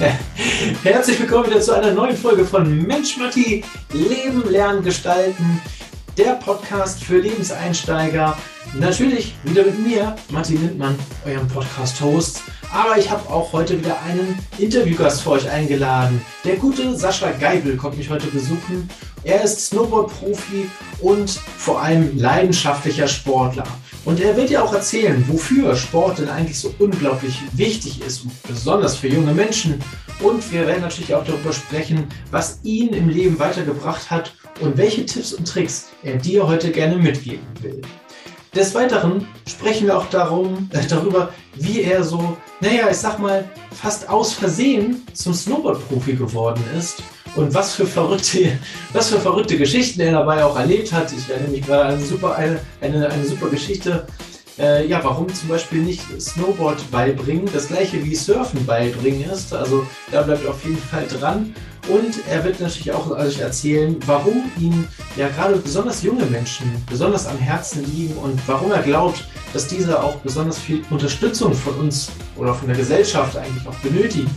Herzlich willkommen wieder zu einer neuen Folge von Mensch Matti, Leben, Lernen, Gestalten, der Podcast für Lebenseinsteiger. Natürlich wieder mit mir, Matti Lindmann, eurem Podcast-Host. Aber ich habe auch heute wieder einen Interviewgast für euch eingeladen. Der gute Sascha Geibel kommt mich heute besuchen. Er ist Snowboard-Profi und vor allem leidenschaftlicher Sportler. Und er wird ja auch erzählen, wofür Sport denn eigentlich so unglaublich wichtig ist, besonders für junge Menschen. Und wir werden natürlich auch darüber sprechen, was ihn im Leben weitergebracht hat und welche Tipps und Tricks er dir heute gerne mitgeben will. Des Weiteren sprechen wir auch darum, äh, darüber, wie er so, naja, ich sag mal, fast aus Versehen zum Snowboard-Profi geworden ist und was für verrückte, was für verrückte Geschichten er dabei auch erlebt hat. Ich erinnere mich gerade eine super, eine, eine, eine super Geschichte. Äh, ja, warum zum Beispiel nicht Snowboard beibringen, das gleiche wie Surfen beibringen ist. Also da bleibt auf jeden Fall dran. Und er wird natürlich auch euch erzählen, warum ihm ja gerade besonders junge Menschen besonders am Herzen liegen und warum er glaubt, dass diese auch besonders viel Unterstützung von uns oder von der Gesellschaft eigentlich auch benötigen.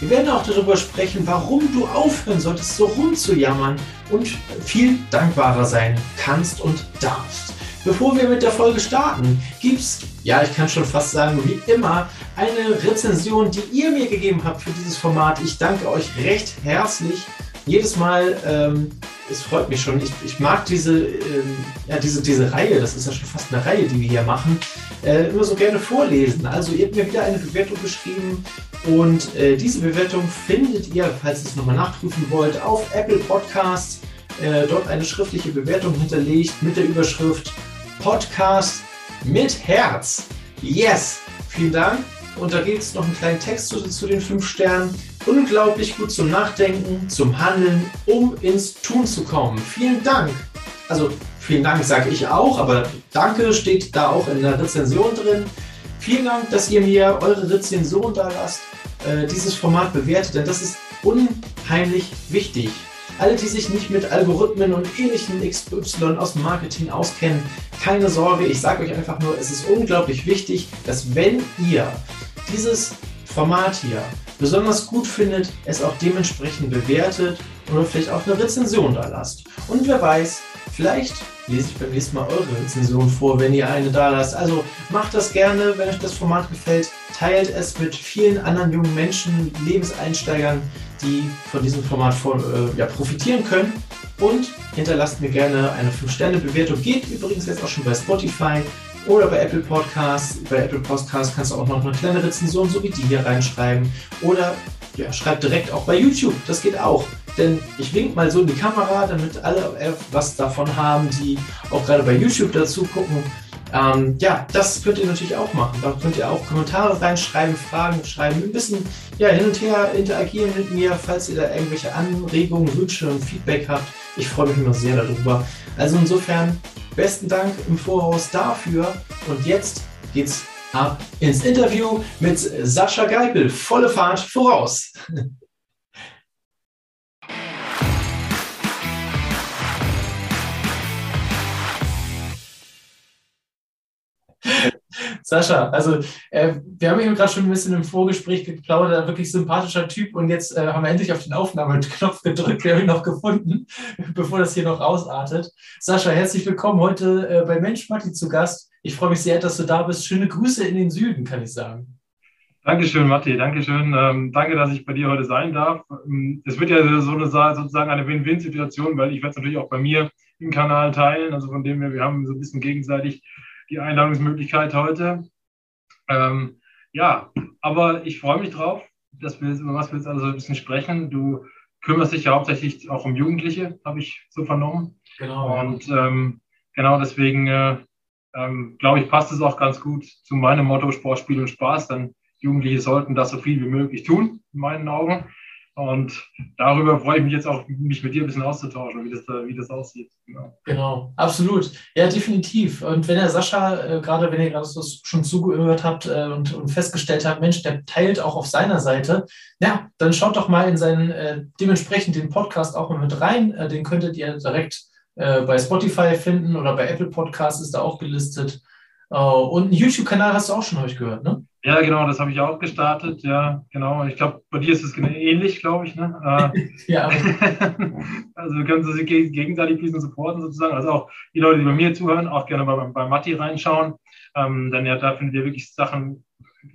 Wir werden auch darüber sprechen, warum du aufhören solltest, so rumzujammern und viel dankbarer sein kannst und darfst. Bevor wir mit der Folge starten, gibt es, ja, ich kann schon fast sagen, wie immer, eine Rezension, die ihr mir gegeben habt für dieses Format. Ich danke euch recht herzlich. Jedes Mal, ähm, es freut mich schon. Ich, ich mag diese, ähm, ja, diese, diese Reihe, das ist ja schon fast eine Reihe, die wir hier machen, äh, immer so gerne vorlesen. Also, ihr habt mir wieder eine Bewertung geschrieben und äh, diese Bewertung findet ihr, falls ihr es nochmal nachprüfen wollt, auf Apple Podcasts. Äh, dort eine schriftliche Bewertung hinterlegt mit der Überschrift Podcast mit Herz. Yes! Vielen Dank. Und da gibt es noch einen kleinen Text zu, zu den fünf Sternen. Unglaublich gut zum Nachdenken, zum Handeln, um ins Tun zu kommen. Vielen Dank. Also vielen Dank sage ich auch, aber danke steht da auch in der Rezension drin. Vielen Dank, dass ihr mir eure Rezension da lasst, äh, dieses Format bewertet, denn das ist unheimlich wichtig. Alle, die sich nicht mit Algorithmen und ähnlichen XY aus dem Marketing auskennen, keine Sorge, ich sage euch einfach nur, es ist unglaublich wichtig, dass wenn ihr dieses Format hier besonders gut findet, es auch dementsprechend bewertet oder vielleicht auch eine Rezension da lasst. Und wer weiß, vielleicht lese ich beim nächsten Mal eure Rezension vor, wenn ihr eine da lasst. Also macht das gerne, wenn euch das Format gefällt. Teilt es mit vielen anderen jungen Menschen, Lebenseinsteigern, die von diesem Format vor, äh, ja, profitieren können. Und hinterlasst mir gerne eine 5-Sterne-Bewertung. Geht übrigens jetzt auch schon bei Spotify oder bei Apple Podcasts. Bei Apple Podcasts kannst du auch noch eine kleine Rezension, so wie die hier reinschreiben. Oder ja, schreib direkt auch bei YouTube. Das geht auch. Denn ich wink mal so in die Kamera, damit alle was davon haben, die auch gerade bei YouTube dazu gucken. Ähm, ja, das könnt ihr natürlich auch machen. Da könnt ihr auch Kommentare reinschreiben, Fragen schreiben, ein bisschen ja, hin und her interagieren mit mir, falls ihr da irgendwelche Anregungen, Wünsche und Feedback habt. Ich freue mich immer sehr darüber. Also insofern, besten Dank im Voraus dafür. Und jetzt geht's ab ins Interview mit Sascha Geipel. Volle Fahrt voraus. Sascha, also äh, wir haben eben gerade schon ein bisschen im Vorgespräch geplaudert, wirklich sympathischer Typ und jetzt äh, haben wir endlich auf den Aufnahmeknopf gedrückt, wir haben ihn noch gefunden, bevor das hier noch ausartet. Sascha, herzlich willkommen heute äh, bei Mensch Matti zu Gast. Ich freue mich sehr, dass du da bist. Schöne Grüße in den Süden, kann ich sagen. Dankeschön, Matti. Dankeschön. Ähm, danke, dass ich bei dir heute sein darf. Ähm, es wird ja so eine, sozusagen eine Win-Win-Situation, weil ich werde es natürlich auch bei mir im Kanal teilen. Also von dem her, wir haben so ein bisschen gegenseitig die Einladungsmöglichkeit heute. Ähm, ja, aber ich freue mich drauf, dass wir über was wir jetzt also ein bisschen sprechen. Du kümmerst dich ja hauptsächlich auch um Jugendliche, habe ich so vernommen. Genau. Und ähm, genau deswegen äh, ähm, glaube ich, passt es auch ganz gut zu meinem Motto Sport, Spiel und Spaß. Denn Jugendliche sollten das so viel wie möglich tun, in meinen Augen. Und darüber freue ich mich jetzt auch, mich mit dir ein bisschen auszutauschen, wie das, da, wie das aussieht. Genau. genau, absolut. Ja, definitiv. Und wenn der Sascha, äh, gerade wenn ihr gerade so schon zugehört habt äh, und, und, festgestellt habt, Mensch, der teilt auch auf seiner Seite, ja, dann schaut doch mal in seinen, äh, dementsprechend den Podcast auch mal mit rein. Äh, den könntet ihr direkt äh, bei Spotify finden oder bei Apple Podcasts ist da auch gelistet. Oh, und einen YouTube-Kanal hast du auch schon, habe ich gehört, ne? Ja, genau, das habe ich auch gestartet. Ja, genau. Ich glaube, bei dir ist es ähnlich, glaube ich. Ne? Äh, ja. also wir können sich gegenseitig ein bisschen supporten sozusagen. Also auch die Leute, die bei mir zuhören, auch gerne bei, bei Matti reinschauen. Ähm, denn ja, da findet ihr wirklich Sachen,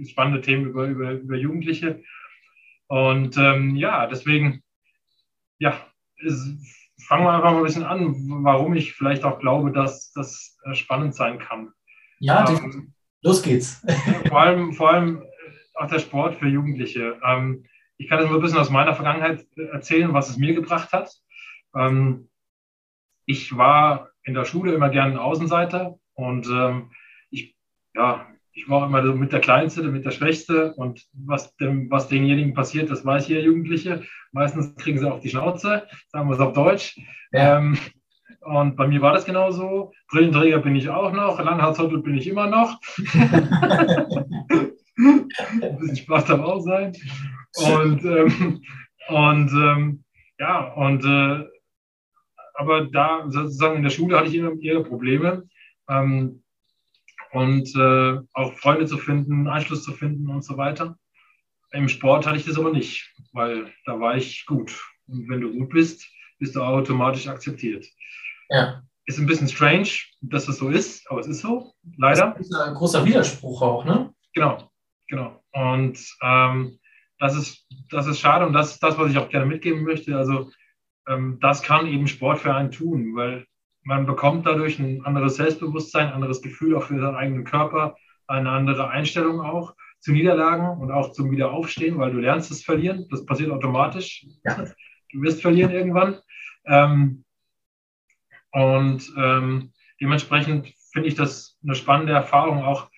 spannende Themen über, über, über Jugendliche. Und ähm, ja, deswegen, ja, es, fangen wir einfach mal ein bisschen an, warum ich vielleicht auch glaube, dass das äh, spannend sein kann. Ja, ähm, los geht's. vor, allem, vor allem auch der Sport für Jugendliche. Ähm, ich kann das mal ein bisschen aus meiner Vergangenheit erzählen, was es mir gebracht hat. Ähm, ich war in der Schule immer gerne ein Außenseiter und ähm, ich, ja, ich war immer mit der Kleinste, mit der Schwächste und was, dem, was denjenigen passiert, das weiß hier Jugendliche. Meistens kriegen sie auf die Schnauze, sagen wir es auf Deutsch. Ja. Ähm, und bei mir war das genauso. Brillenträger bin ich auch noch, Langhaarshottel bin ich immer noch. Ein bisschen Spaß darf auch sein. Und, ähm, und ähm, ja, und äh, aber da sozusagen in der Schule hatte ich immer eher Probleme. Ähm, und äh, auch Freunde zu finden, Anschluss zu finden und so weiter. Im Sport hatte ich das aber nicht, weil da war ich gut. Und wenn du gut bist, bist du automatisch akzeptiert. Ja. Ist ein bisschen strange, dass das so ist, aber es ist so, leider. Das ist ein großer Widerspruch auch, ne? Genau, genau. Und ähm, das, ist, das ist schade und das ist das, was ich auch gerne mitgeben möchte. Also, ähm, das kann eben Sport für einen tun, weil man bekommt dadurch ein anderes Selbstbewusstsein, ein anderes Gefühl auch für seinen eigenen Körper, eine andere Einstellung auch zu Niederlagen und auch zum Wiederaufstehen, weil du lernst es verlieren. Das passiert automatisch. Ja. Du wirst verlieren irgendwann. Ähm, und ähm, dementsprechend finde ich das eine spannende Erfahrung, auch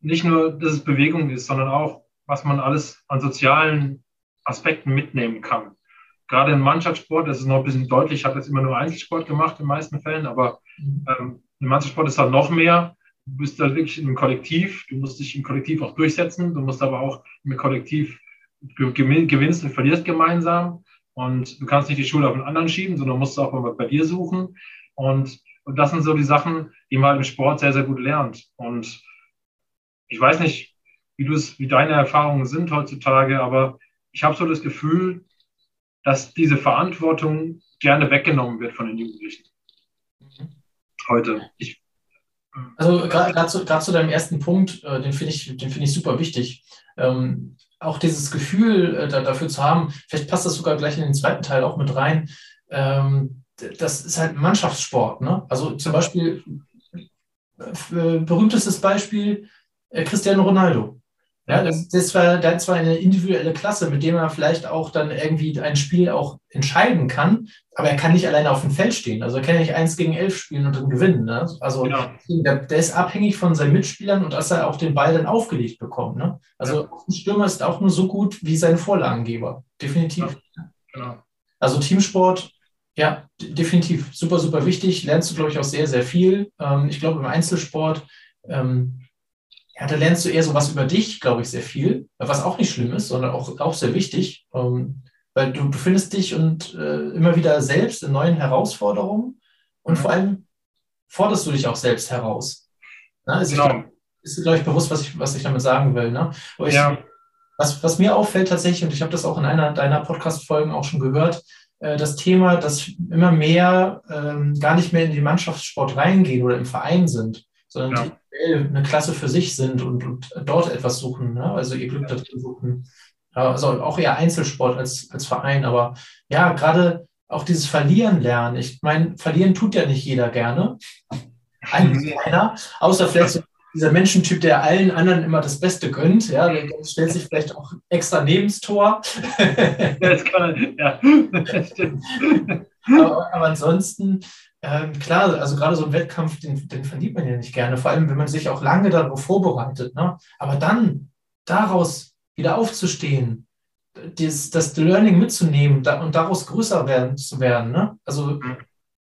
nicht nur, dass es Bewegung ist, sondern auch, was man alles an sozialen Aspekten mitnehmen kann. Gerade im Mannschaftssport, das ist noch ein bisschen deutlich, ich habe jetzt immer nur Einzelsport gemacht in den meisten Fällen, aber ähm, im Mannschaftssport ist halt noch mehr. Du bist halt wirklich im Kollektiv, du musst dich im Kollektiv auch durchsetzen, du musst aber auch im Kollektiv gewinnst und verlierst gemeinsam. Und du kannst nicht die Schuld auf den anderen schieben, sondern musst auch mal bei dir suchen. Und, und das sind so die Sachen, die man im Sport sehr, sehr gut lernt. Und ich weiß nicht, wie du es, wie deine Erfahrungen sind heutzutage, aber ich habe so das Gefühl, dass diese Verantwortung gerne weggenommen wird von den Jugendlichen. Heute. Ich, also gerade zu, zu deinem ersten Punkt, äh, den finde ich, find ich super wichtig. Ähm, auch dieses Gefühl äh, da, dafür zu haben, vielleicht passt das sogar gleich in den zweiten Teil auch mit rein, ähm, das ist halt Mannschaftssport. Ne? Also zum Beispiel, äh, berühmtestes Beispiel, äh, Cristiano Ronaldo. Ja, das, das war, hat zwar eine individuelle Klasse, mit dem er vielleicht auch dann irgendwie ein Spiel auch entscheiden kann, aber er kann nicht alleine auf dem Feld stehen. Also er kann ja nicht eins gegen elf spielen und dann gewinnen. Ne? Also genau. der, der, ist abhängig von seinen Mitspielern und dass er auch den Ball dann aufgelegt bekommt. Ne? Also ja. ein Stürmer ist auch nur so gut wie sein Vorlagengeber. Definitiv. Ja. Genau. Also Teamsport, ja, definitiv. Super, super wichtig. Lernst du, glaube ich, auch sehr, sehr viel. Ähm, ich glaube, im Einzelsport ähm, ja, da lernst du eher so was über dich, glaube ich, sehr viel, was auch nicht schlimm ist, sondern auch, auch sehr wichtig, ähm, weil du befindest dich und äh, immer wieder selbst in neuen Herausforderungen und mhm. vor allem forderst du dich auch selbst heraus. Ne? Also genau. ist, glaube ich, bewusst, was ich, was ich damit sagen will. Ne? Ich, ja. was, was mir auffällt tatsächlich, und ich habe das auch in einer deiner Podcast-Folgen auch schon gehört, äh, das Thema, dass immer mehr ähm, gar nicht mehr in den Mannschaftssport reingehen oder im Verein sind, sondern ja eine Klasse für sich sind und, und dort etwas suchen, ne? also ihr Glück dazu suchen. Also auch eher Einzelsport als, als Verein, aber ja, gerade auch dieses Verlieren lernen. Ich meine, verlieren tut ja nicht jeder gerne. Eigentlich mhm. keiner, außer vielleicht so dieser Menschentyp, der allen anderen immer das Beste gönnt. Ja, der stellt sich vielleicht auch extra neben das Tor. Das kann, ja, das stimmt. aber, aber ansonsten ähm, klar, also gerade so ein Wettkampf, den, den verliert man ja nicht gerne, vor allem wenn man sich auch lange darauf vorbereitet. Ne? Aber dann daraus wieder aufzustehen, das, das Learning mitzunehmen und daraus größer werden, zu werden. Ne? Also mhm.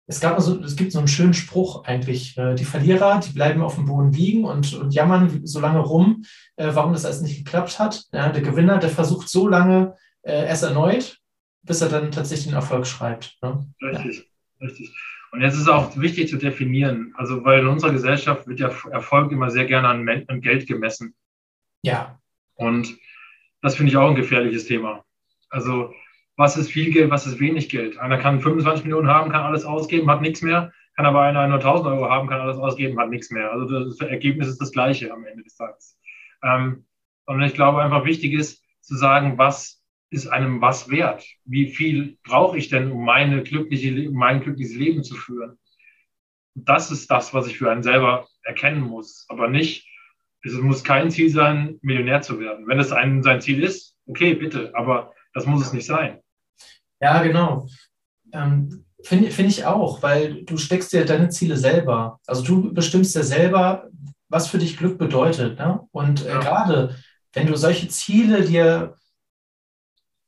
es, gab so, es gibt so einen schönen Spruch eigentlich, äh, die Verlierer, die bleiben auf dem Boden liegen und, und jammern so lange rum, äh, warum das alles nicht geklappt hat. Ja, der Gewinner, der versucht so lange äh, erst erneut, bis er dann tatsächlich den Erfolg schreibt. Ne? Richtig, ja. richtig. Und jetzt ist es auch wichtig zu definieren, also weil in unserer Gesellschaft wird ja Erfolg immer sehr gerne an, an Geld gemessen. Ja. Und das finde ich auch ein gefährliches Thema. Also was ist viel Geld, was ist wenig Geld? Einer kann 25 Millionen haben, kann alles ausgeben, hat nichts mehr. Kann aber einer nur 1000 Euro haben, kann alles ausgeben, hat nichts mehr. Also das Ergebnis ist das gleiche am Ende des Tages. Ähm, und ich glaube einfach wichtig ist zu sagen, was ist einem was wert? Wie viel brauche ich denn, um meine glückliche, mein glückliches Leben zu führen? Das ist das, was ich für einen selber erkennen muss, aber nicht, es muss kein Ziel sein, Millionär zu werden. Wenn es ein, sein Ziel ist, okay, bitte, aber das muss es nicht sein. Ja, genau. Ähm, Finde find ich auch, weil du steckst dir deine Ziele selber. Also du bestimmst ja selber, was für dich Glück bedeutet. Ne? Und äh, ja. gerade wenn du solche Ziele dir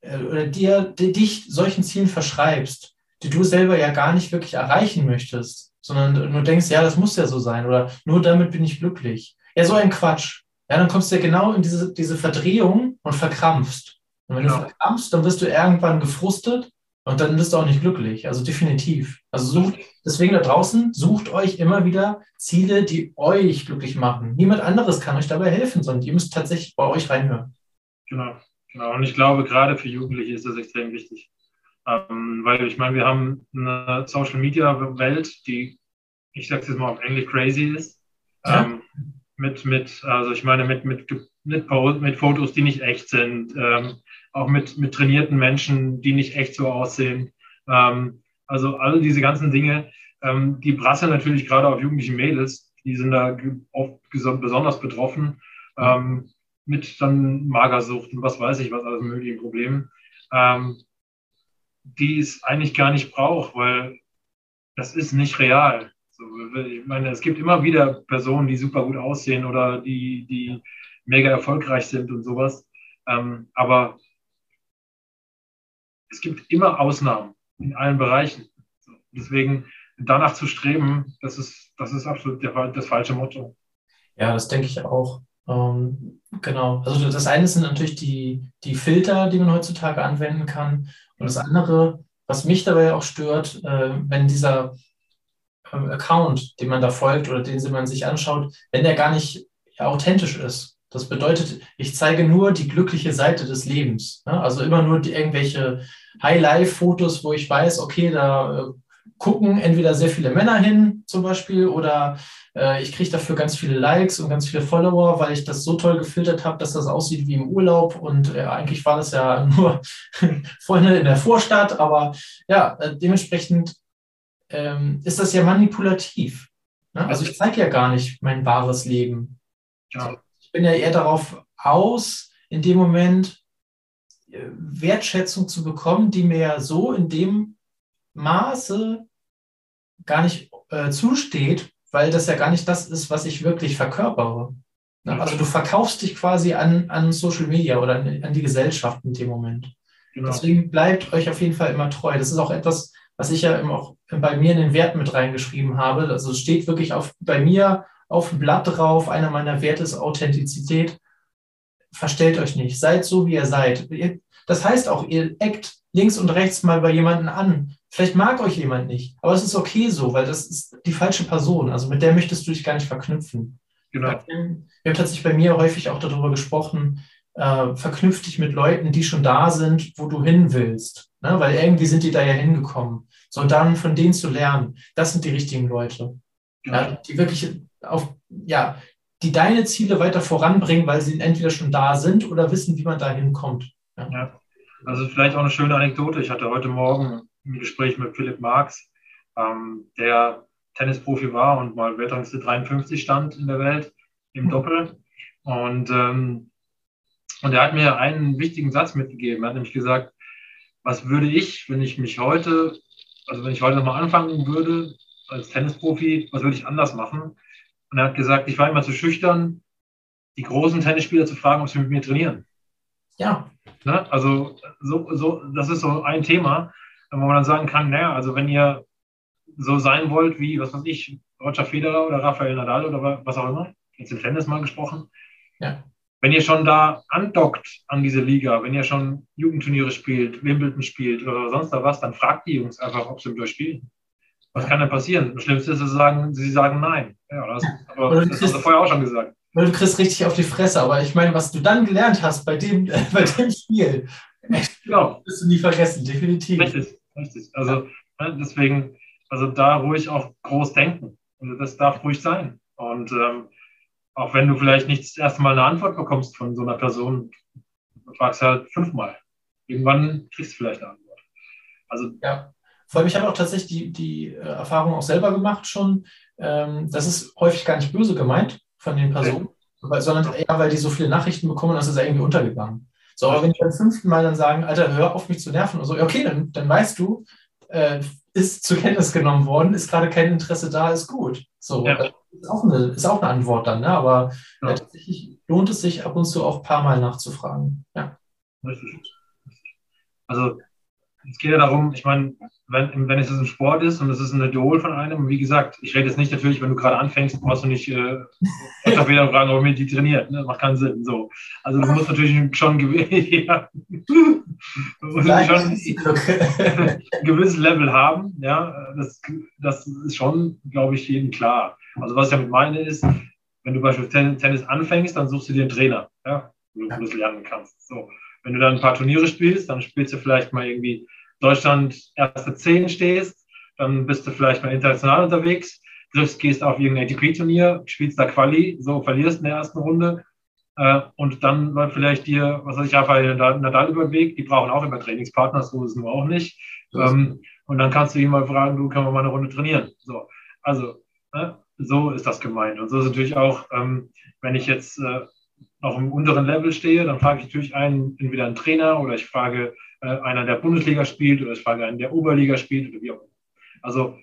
oder dir, dich solchen Zielen verschreibst, die du selber ja gar nicht wirklich erreichen möchtest, sondern nur denkst, ja, das muss ja so sein oder nur damit bin ich glücklich. Ja, so ein Quatsch. Ja, dann kommst du ja genau in diese, diese Verdrehung und verkrampfst. Und wenn ja. du verkrampfst, dann wirst du irgendwann gefrustet und dann bist du auch nicht glücklich. Also definitiv. Also sucht, deswegen da draußen, sucht euch immer wieder Ziele, die euch glücklich machen. Niemand anderes kann euch dabei helfen, sondern ihr müsst tatsächlich bei euch reinhören. Genau, genau. Und ich glaube, gerade für Jugendliche ist das extrem wichtig. Ähm, weil ich meine, wir haben eine Social Media Welt, die, ich sage es jetzt mal auf Englisch, crazy ist. Ja. Ähm, mit, mit, also ich meine, mit, mit, mit, mit Fotos, die nicht echt sind. Ähm, auch mit, mit trainierten Menschen, die nicht echt so aussehen. Ähm, also alle diese ganzen Dinge, ähm, die prasseln natürlich gerade auf jugendliche Mädels, die sind da oft besonders betroffen ähm, mit dann Magersucht und was weiß ich, was alles mögliche Probleme, ähm, die es eigentlich gar nicht braucht, weil das ist nicht real. So, ich meine, es gibt immer wieder Personen, die super gut aussehen oder die, die mega erfolgreich sind und sowas. Ähm, aber es gibt immer Ausnahmen in allen Bereichen. Deswegen danach zu streben, das ist, das ist absolut der, das falsche Motto. Ja, das denke ich auch. Ähm, genau. Also das eine sind natürlich die, die Filter, die man heutzutage anwenden kann. Und das andere, was mich dabei auch stört, äh, wenn dieser äh, Account, den man da folgt oder den man sich anschaut, wenn der gar nicht ja, authentisch ist. Das bedeutet, ich zeige nur die glückliche Seite des Lebens. Ne? Also immer nur die, irgendwelche High-Life-Fotos, wo ich weiß, okay, da äh, gucken entweder sehr viele Männer hin zum Beispiel oder äh, ich kriege dafür ganz viele Likes und ganz viele Follower, weil ich das so toll gefiltert habe, dass das aussieht wie im Urlaub und äh, eigentlich war das ja nur Freunde in der Vorstadt, aber ja, äh, dementsprechend ähm, ist das ja manipulativ. Ne? Also ich zeige ja gar nicht mein wahres Leben. Ja bin ja eher darauf aus, in dem Moment äh, Wertschätzung zu bekommen, die mir ja so in dem Maße gar nicht äh, zusteht, weil das ja gar nicht das ist, was ich wirklich verkörpere. Also du verkaufst dich quasi an, an Social Media oder an, an die Gesellschaft in dem Moment. Genau. Deswegen bleibt euch auf jeden Fall immer treu. Das ist auch etwas, was ich ja auch bei mir in den Wert mit reingeschrieben habe. Also es steht wirklich auf, bei mir auf dem Blatt drauf. Einer meiner Werte ist Authentizität. Verstellt euch nicht. Seid so, wie ihr seid. Das heißt auch, ihr eckt links und rechts mal bei jemandem an. Vielleicht mag euch jemand nicht, aber es ist okay so, weil das ist die falsche Person. Also mit der möchtest du dich gar nicht verknüpfen. Genau. Wir haben tatsächlich bei mir häufig auch darüber gesprochen, äh, verknüpf dich mit Leuten, die schon da sind, wo du hin willst. Ne? Weil irgendwie sind die da ja hingekommen. So, und dann von denen zu lernen, das sind die richtigen Leute. Genau. Ja, die wirklich auf, ja, die deine Ziele weiter voranbringen, weil sie entweder schon da sind oder wissen, wie man da hinkommt. Ja. ja. Also vielleicht auch eine schöne Anekdote. Ich hatte heute Morgen ein Gespräch mit Philipp Marx, ähm, der Tennisprofi war und mal Weltrangliste 53 stand in der Welt im Doppel. Und, ähm, und er hat mir einen wichtigen Satz mitgegeben. Er hat nämlich gesagt, was würde ich, wenn ich mich heute, also wenn ich heute nochmal anfangen würde als Tennisprofi, was würde ich anders machen? Und er hat gesagt, ich war immer zu schüchtern, die großen Tennisspieler zu fragen, ob sie mit mir trainieren. Ja. Ne? Also so, so, das ist so ein Thema, wo man dann sagen kann, naja, also wenn ihr so sein wollt wie, was weiß ich, Roger Federer oder Rafael Nadal oder was auch immer, jetzt im Tennis mal gesprochen, ja. wenn ihr schon da andockt an diese Liga, wenn ihr schon Jugendturniere spielt, Wimbledon spielt oder sonst da was, dann fragt die Jungs einfach, ob sie mit euch spielen. Was kann denn passieren? Das Schlimmste ist, sie sagen, sie sagen nein. Ja, das, aber das hast du vorher auch schon gesagt. Weil du kriegst richtig auf die Fresse, aber ich meine, was du dann gelernt hast bei dem, äh, bei dem Spiel, genau. wirst du nie vergessen, definitiv. Richtig, richtig. Also ne, deswegen, also da ruhig auch groß denken. Also das darf ruhig sein. Und ähm, auch wenn du vielleicht nicht das erste Mal eine Antwort bekommst von so einer Person, fragst du halt fünfmal. Irgendwann kriegst du vielleicht eine Antwort. Also ja. Vor allem, ich habe auch tatsächlich die, die äh, Erfahrung auch selber gemacht schon. Ähm, das ist häufig gar nicht böse gemeint von den Personen, okay. sondern eher, weil die so viele Nachrichten bekommen, dass es irgendwie untergegangen. So, aber wenn die beim fünften Mal dann sagen, Alter, hör auf mich zu nerven und so, okay, dann, dann weißt du, äh, ist zur Kenntnis genommen worden, ist gerade kein Interesse da, ist gut. So, ja. ist, auch eine, ist auch eine Antwort dann, ne? aber ja. äh, tatsächlich lohnt es sich ab und zu auch ein paar Mal nachzufragen. Ja. Also es geht ja darum, ich meine, wenn, wenn es ein Sport ist und es ist ein Idol von einem, wie gesagt, ich rede jetzt nicht natürlich, wenn du gerade anfängst, brauchst du nicht äh, wieder fragen, ob mir die trainiert. Ne? Macht keinen Sinn. So. Also du musst natürlich schon, ja, du musst schon ein gewisses Level haben. Ja, das, das ist schon, glaube ich, jedem klar. Also was ich damit meine ist, wenn du beispielsweise Tennis anfängst, dann suchst du dir einen Trainer, ja, wo du das lernen kannst. So. Wenn du dann ein paar Turniere spielst, dann spielst du vielleicht mal irgendwie Deutschland erste zehn stehst, dann bist du vielleicht mal international unterwegs, triffst, gehst auf irgendein ATP-Turnier, spielst da Quali, so verlierst in der ersten Runde äh, und dann läuft vielleicht dir, was weiß ich, Rafael Nadal über den Weg, die brauchen auch immer Trainingspartner, so ist es nur auch nicht. Ähm, und dann kannst du ihn mal fragen, du, können wir mal eine Runde trainieren? So, also, ne, so ist das gemeint. Und so ist natürlich auch, ähm, wenn ich jetzt äh, noch im unteren Level stehe, dann frage ich natürlich einen, entweder einen Trainer oder ich frage äh, einer, der Bundesliga spielt oder ich frage einen, der Oberliga spielt oder wie auch immer. Also,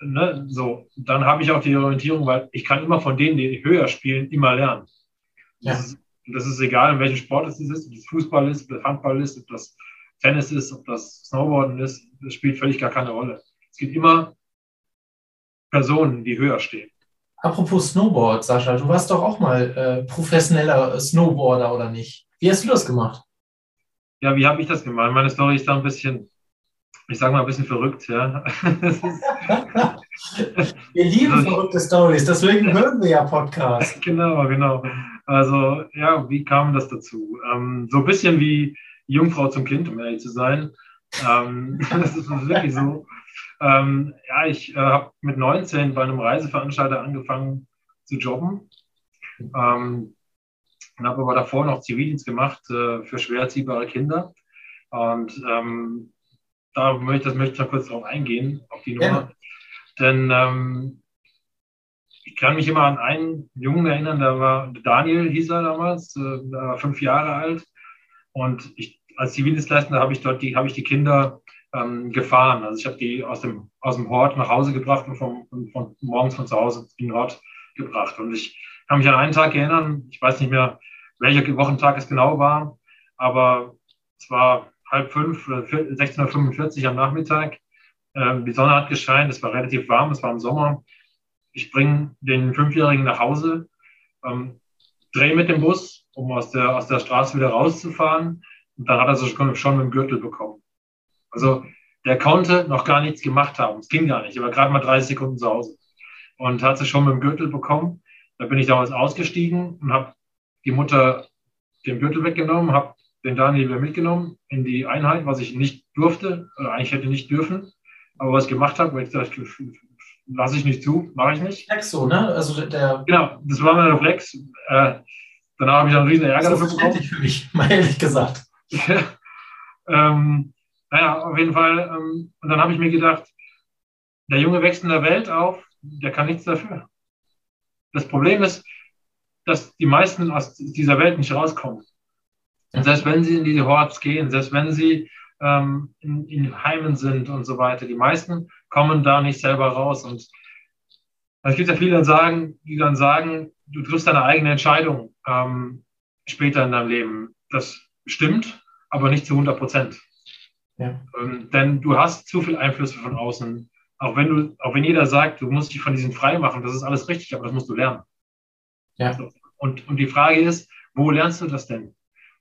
ne, so, dann habe ich auch die Orientierung, weil ich kann immer von denen, die höher spielen, immer lernen. Ja. Das, ist, das ist egal, in welchem Sport es ist, ob das Fußball ist, ob das Handball ist, ob das Tennis ist, ob das Snowboarden ist, das spielt völlig gar keine Rolle. Es gibt immer Personen, die höher stehen. Apropos Snowboard, Sascha, du warst doch auch mal äh, professioneller Snowboarder, oder nicht? Wie hast du das gemacht? Ja, wie habe ich das gemacht? Meine Story ist da ein bisschen, ich sage mal, ein bisschen verrückt, ja. wir lieben also, verrückte Stories, deswegen hören wir ja Podcasts. Genau, genau. Also, ja, wie kam das dazu? Ähm, so ein bisschen wie Jungfrau zum Kind, um ehrlich zu sein. Ähm, das ist wirklich so. Ähm, ja, ich äh, habe mit 19 bei einem Reiseveranstalter angefangen zu jobben. Ähm, und habe aber davor noch Zivildienst gemacht äh, für schwer erziehbare Kinder. Und ähm, da möchte, das möchte ich noch kurz drauf eingehen, auf die Nummer. Ja. Denn ähm, ich kann mich immer an einen Jungen erinnern, der war Daniel, hieß er damals, äh, der war fünf Jahre alt. Und ich, als Zivildienstleister habe ich dort die, habe ich die Kinder ähm, gefahren. Also ich habe die aus dem, aus dem Hort nach Hause gebracht und von, von, von morgens von zu Hause in den Hort gebracht. Und ich kann mich an einen Tag erinnern, ich weiß nicht mehr, welcher Wochentag es genau war, aber es war halb fünf, 16.45 Uhr am Nachmittag. Ähm, die Sonne hat gescheint, es war relativ warm, es war im Sommer. Ich bringe den Fünfjährigen nach Hause, ähm, drehe mit dem Bus, um aus der, aus der Straße wieder rauszufahren. Und dann hat er sich schon mit dem Gürtel bekommen. Also der konnte noch gar nichts gemacht haben. Es ging gar nicht. Er war gerade mal 30 Sekunden zu Hause und hat sich schon mit dem Gürtel bekommen. Da bin ich damals ausgestiegen und habe die Mutter den Gürtel weggenommen, habe den Daniel wieder mitgenommen in die Einheit, was ich nicht durfte, oder eigentlich hätte nicht dürfen, aber was ich gemacht habe, weil ich dachte, lasse ich nicht zu, mache ich nicht. Reflex so, ne? Also der genau, das war mein Reflex. Äh, danach habe ich dann einen riesen Ärger dafür bekommen. für mich, mal ehrlich gesagt. ähm, naja, auf jeden Fall. Ähm, und dann habe ich mir gedacht, der Junge wächst in der Welt auf, der kann nichts dafür. Das Problem ist, dass die meisten aus dieser Welt nicht rauskommen. Und selbst wenn sie in diese Horts gehen, selbst wenn sie ähm, in, in, Heimen sind und so weiter, die meisten kommen da nicht selber raus. Und es gibt ja viele, die, sagen, die dann sagen, du triffst deine eigene Entscheidung ähm, später in deinem Leben. Das stimmt, aber nicht zu 100 Prozent. Ja. Ähm, denn du hast zu viel Einflüsse von außen. Auch wenn du, auch wenn jeder sagt, du musst dich von diesen frei machen, das ist alles richtig, aber das musst du lernen. Ja. Und, und die Frage ist, wo lernst du das denn?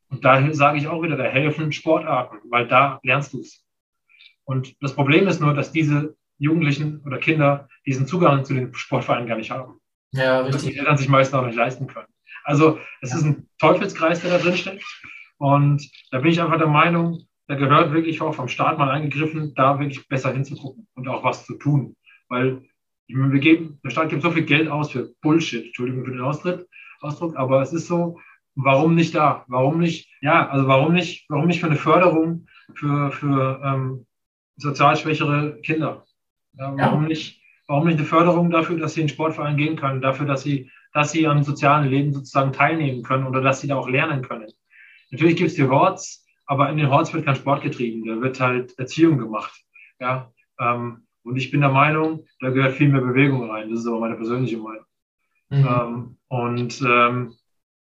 Und da sage ich auch wieder, da helfen Sportarten, weil da lernst du es. Und das Problem ist nur, dass diese Jugendlichen oder Kinder diesen Zugang zu den Sportvereinen gar nicht haben. Ja, richtig. Dass die Eltern sich meistens auch nicht leisten können. Also es ja. ist ein Teufelskreis, der da drin steckt. Und da bin ich einfach der Meinung, da gehört wirklich auch vom Staat mal eingegriffen, da wirklich besser hinzugucken und auch was zu tun. Weil wir geben, der Staat gibt so viel Geld aus für Bullshit, Entschuldigung für den Austritt, Ausdruck, aber es ist so, warum nicht da? Warum nicht, ja, also warum nicht, warum nicht für eine Förderung für, für ähm, sozial schwächere Kinder? Ja, warum, ja. Nicht, warum nicht eine Förderung dafür, dass sie in den Sportverein gehen können, dafür, dass sie, dass sie am sozialen Leben sozusagen teilnehmen können oder dass sie da auch lernen können? Natürlich gibt es die Horts, aber in den Horts wird kein Sport getrieben, da wird halt Erziehung gemacht. Ja, ähm, und ich bin der Meinung, da gehört viel mehr Bewegung rein. Das ist aber meine persönliche Meinung. Mhm. Ähm, und ähm,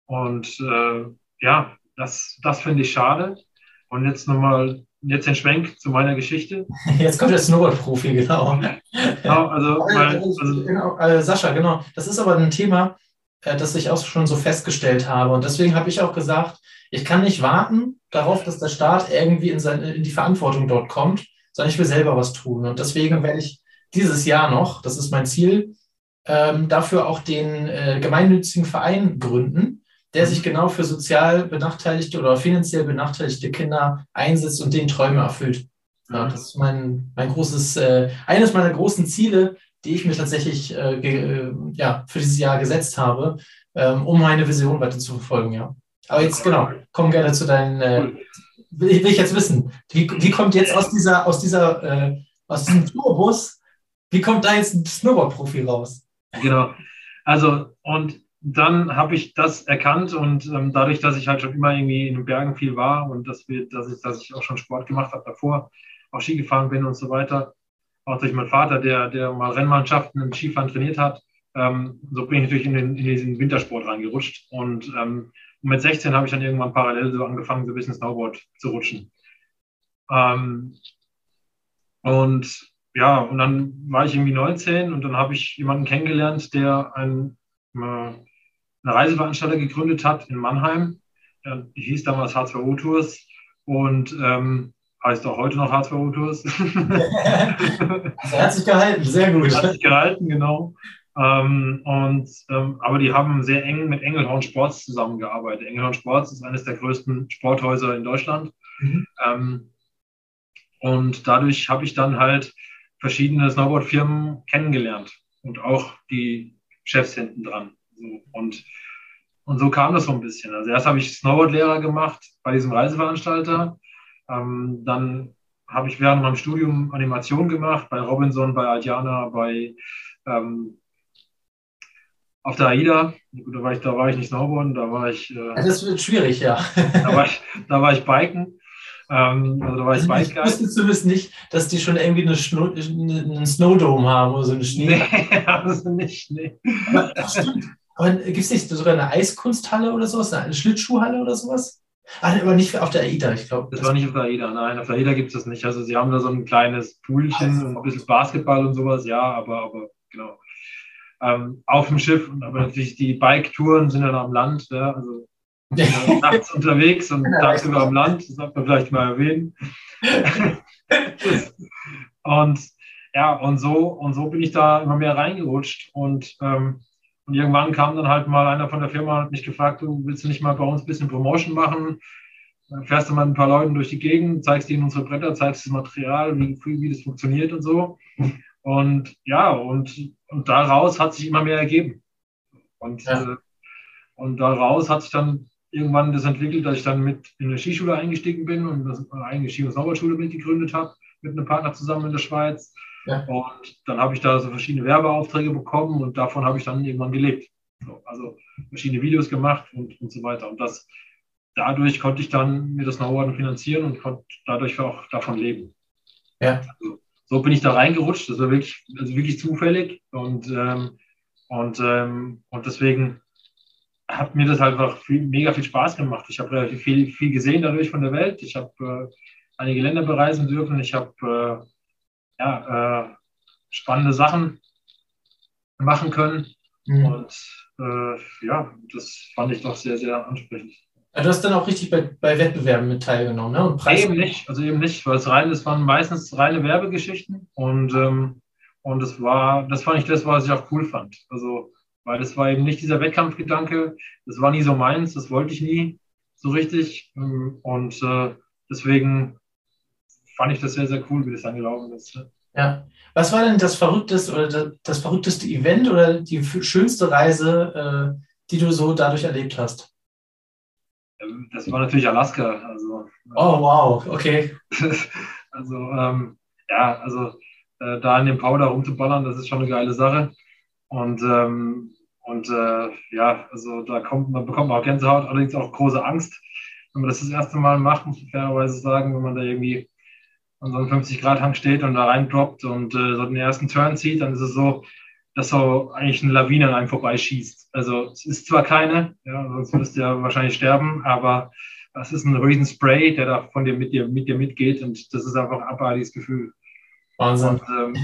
und äh, ja, das, das finde ich schade. Und jetzt nochmal, jetzt den Schwenk zu meiner Geschichte. Jetzt kommt der Snowboard-Profi, genau. genau. also, mein, also genau, äh, Sascha, genau. Das ist aber ein Thema, äh, das ich auch schon so festgestellt habe. Und deswegen habe ich auch gesagt, ich kann nicht warten darauf, dass der Staat irgendwie in, seine, in die Verantwortung dort kommt, sondern ich will selber was tun. Und deswegen werde ich dieses Jahr noch, das ist mein Ziel, ähm, dafür auch den äh, gemeinnützigen Verein gründen, der sich genau für sozial benachteiligte oder finanziell benachteiligte Kinder einsetzt und den Träume erfüllt. Ja, das ist mein, mein großes, äh, eines meiner großen Ziele, die ich mir tatsächlich äh, äh, ja, für dieses Jahr gesetzt habe, ähm, um meine Vision weiter zu verfolgen. Ja. Aber jetzt genau, komm gerne zu deinen äh, will, will ich jetzt wissen, wie, wie kommt jetzt aus dieser, aus dieser, äh, aus diesem Tourbus, wie kommt da jetzt ein Snowboard-Profi raus? Genau. Also, und dann habe ich das erkannt und ähm, dadurch, dass ich halt schon immer irgendwie in den Bergen viel war und dass, wir, dass, ich, dass ich auch schon Sport gemacht habe davor, auch Ski gefahren bin und so weiter, auch durch meinen Vater, der, der mal Rennmannschaften im Skifahren trainiert hat, ähm, so bin ich natürlich in, den, in diesen Wintersport reingerutscht und ähm, und mit 16 habe ich dann irgendwann parallel so angefangen, so ein bisschen Snowboard zu rutschen. Ähm, und ja, und dann war ich irgendwie 19 und dann habe ich jemanden kennengelernt, der ein, äh, eine Reiseveranstalter gegründet hat in Mannheim. Der hieß damals H2O Tours und ähm, heißt auch heute noch H2O Tours. also hat sich gehalten, sehr gut. Hat sich gehalten, genau. Ähm, und, ähm, aber die haben sehr eng mit Engelhorn Sports zusammengearbeitet. Engelhorn Sports ist eines der größten Sporthäuser in Deutschland. Mhm. Ähm, und dadurch habe ich dann halt verschiedene Snowboard-Firmen kennengelernt und auch die Chefs hinten dran. So, und, und so kam das so ein bisschen. Also erst habe ich Snowboard-Lehrer gemacht bei diesem Reiseveranstalter. Ähm, dann habe ich während meinem Studium Animation gemacht bei Robinson, bei Altiana, bei ähm, auf der AIDA, da war ich, da war ich nicht Snowboarden, da war ich. Äh, das wird schwierig, ja. da, war ich, da war ich Biken. Ähm, also da war ich also Ich wusste zumindest nicht, dass die schon irgendwie eine Schno einen Snowdome haben oder so eine Schnee. Nee, also nicht, nee. Aber, Aber gibt es nicht sogar eine Eiskunsthalle oder sowas, eine Schlittschuhhalle oder sowas? Ah, aber nicht auf der AIDA, ich glaube. Das, das, war nicht auf der AIDA, nein, auf der AIDA gibt es das nicht. Also sie haben da so ein kleines Poolchen also, und ein bisschen Basketball und sowas, ja, aber, aber genau ähm, auf dem Schiff. Aber natürlich die Bike-Touren sind dann am Land, ja, also nachts unterwegs und tagsüber am Land, das sollte man vielleicht mal erwähnen. und ja, und so, und so bin ich da immer mehr reingerutscht und, ähm, und irgendwann kam dann halt mal einer von der Firma und hat mich gefragt, du willst du nicht mal bei uns ein bisschen Promotion machen? Dann fährst du mal ein paar Leuten durch die Gegend, zeigst ihnen unsere Bretter, zeigst das Material, wie, wie das funktioniert und so. Und ja, und, und daraus hat sich immer mehr ergeben. Und, ja. äh, und daraus hat sich dann irgendwann das entwickelt, dass ich dann mit in eine Skischule eingestiegen bin und das, eine eigene Ski- und Snowboardschule mitgegründet habe, mit einem Partner zusammen in der Schweiz. Ja. Und dann habe ich da so verschiedene Werbeaufträge bekommen und davon habe ich dann irgendwann gelebt. So, also verschiedene Videos gemacht und, und so weiter. Und das, dadurch konnte ich dann mir das Snowboarden finanzieren und konnte dadurch auch davon leben. Ja. Also, so bin ich da reingerutscht. Das war wirklich, also wirklich zufällig. Und, ähm, und, ähm, und deswegen hat mir das halt einfach viel, mega viel Spaß gemacht. Ich habe relativ viel, viel gesehen dadurch von der Welt. Ich habe äh, einige Länder bereisen dürfen. Ich habe äh, ja, äh, spannende Sachen machen können. Mhm. Und äh, ja, das fand ich doch sehr, sehr ansprechend. Du hast dann auch richtig bei, bei Wettbewerben mit teilgenommen, ne? Und Preis eben nicht, also eben nicht, weil es rein, es waren meistens reine Werbegeschichten und, ähm, Und das war, das fand ich das, was ich auch cool fand. Also, weil das war eben nicht dieser Wettkampfgedanke, das war nie so meins, das wollte ich nie so richtig. Und äh, deswegen fand ich das sehr, sehr cool, wie das dann gelaufen ist. Ja. Was war denn das verrückteste oder das verrückteste Event oder die schönste Reise, äh, die du so dadurch erlebt hast? Das war natürlich Alaska. Also, oh, wow, okay. also, ähm, ja, also äh, da in dem Powder rumzuballern, das ist schon eine geile Sache. Und, ähm, und äh, ja, also da kommt man bekommt man auch Gänsehaut, allerdings auch große Angst, wenn man das das erste Mal macht, muss ich fairerweise sagen, wenn man da irgendwie an so einem 50-Grad-Hang steht und da reindroppt und äh, so den ersten Turn zieht, dann ist es so, dass so eigentlich eine Lawine an einem vorbeischießt. Also es ist zwar keine, ja, sonst du ja wahrscheinlich sterben, aber das ist ein riesen Spray, der da von dir mit dir, mit dir mitgeht und das ist einfach ein abartiges Gefühl. Wahnsinn. Und, ähm,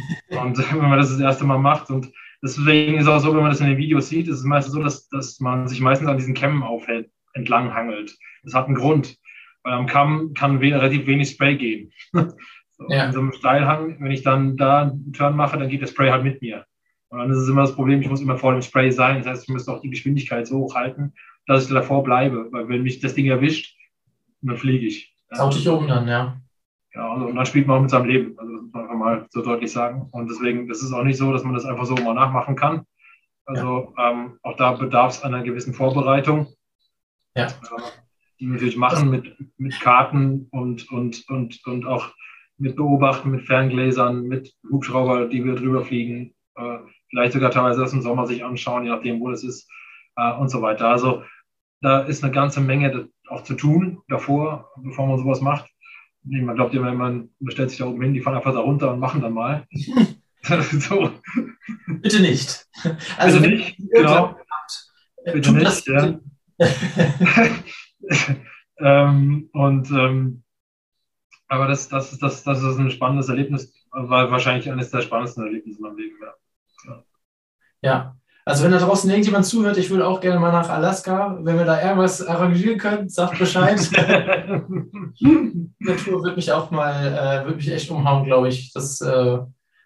und wenn man das das erste Mal macht und deswegen ist es auch so, wenn man das in den Videos sieht, ist es meistens so, dass, dass man sich meistens an diesen Kämmen aufhält, entlang hangelt. Das hat einen Grund, weil am Kamm kann relativ wenig Spray gehen. so, ja. In so einem Steilhang, wenn ich dann da einen Turn mache, dann geht der Spray halt mit mir. Und dann ist es immer das Problem, ich muss immer vor dem Spray sein. Das heißt, ich müsste auch die Geschwindigkeit so hoch halten, dass ich davor bleibe. Weil wenn mich das Ding erwischt, dann fliege ich. Haut dich um dann, ja. Ja, also, und dann spielt man auch mit seinem Leben. Also das muss man einfach mal so deutlich sagen. Und deswegen, das ist auch nicht so, dass man das einfach so mal nachmachen kann. Also ja. ähm, auch da bedarf es einer gewissen Vorbereitung. Ja. Äh, die wir natürlich machen mit, mit Karten und, und, und, und auch mit Beobachten, mit Ferngläsern, mit Hubschrauber, die wir drüber fliegen. Äh, vielleicht sogar teilweise erst im Sommer sich anschauen, je nachdem, wo das ist äh, und so weiter. Also da ist eine ganze Menge auch zu tun davor, bevor man sowas macht. Man glaubt immer, man bestellt sich da oben hin, die fahren einfach da runter und machen dann mal. so. Bitte nicht. Also Bitte nicht, genau. Bitte nicht, ja. ähm, und ähm, aber das, das, das, das ist ein spannendes Erlebnis, war wahrscheinlich eines der spannendsten Erlebnisse in meinem Leben. Ja. Ja. Also wenn da draußen irgendjemand zuhört, ich würde auch gerne mal nach Alaska. Wenn wir da irgendwas arrangieren können, sagt Bescheid. Die Natur wird mich auch mal, äh, wird mich echt umhauen, glaube ich. Das, äh,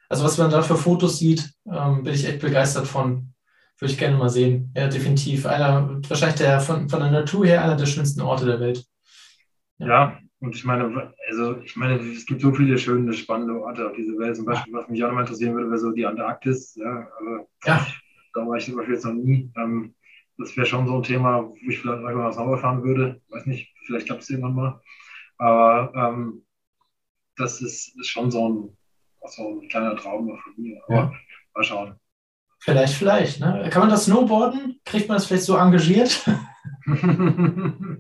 also was man da für Fotos sieht, ähm, bin ich echt begeistert von. Würde ich gerne mal sehen. Ja, definitiv. Einer, wahrscheinlich der von, von der Natur her einer der schönsten Orte der Welt. Ja. ja. Und ich meine, also ich meine, es gibt so viele schöne, spannende Orte auf dieser Welt. Zum Beispiel, was mich auch noch mal interessieren würde, wäre so die Antarktis. Ja, also, ja. Da war ich zum Beispiel jetzt noch nie. Ähm, das wäre schon so ein Thema, wo ich vielleicht mal sauber fahren würde. Weiß nicht, vielleicht klappt es irgendwann mal. Aber ähm, das ist, ist, schon so ein, so ein kleiner Traum von mir. Aber ja. mal schauen. Vielleicht, vielleicht. Ne? Kann man das Snowboarden? Kriegt man das vielleicht so engagiert?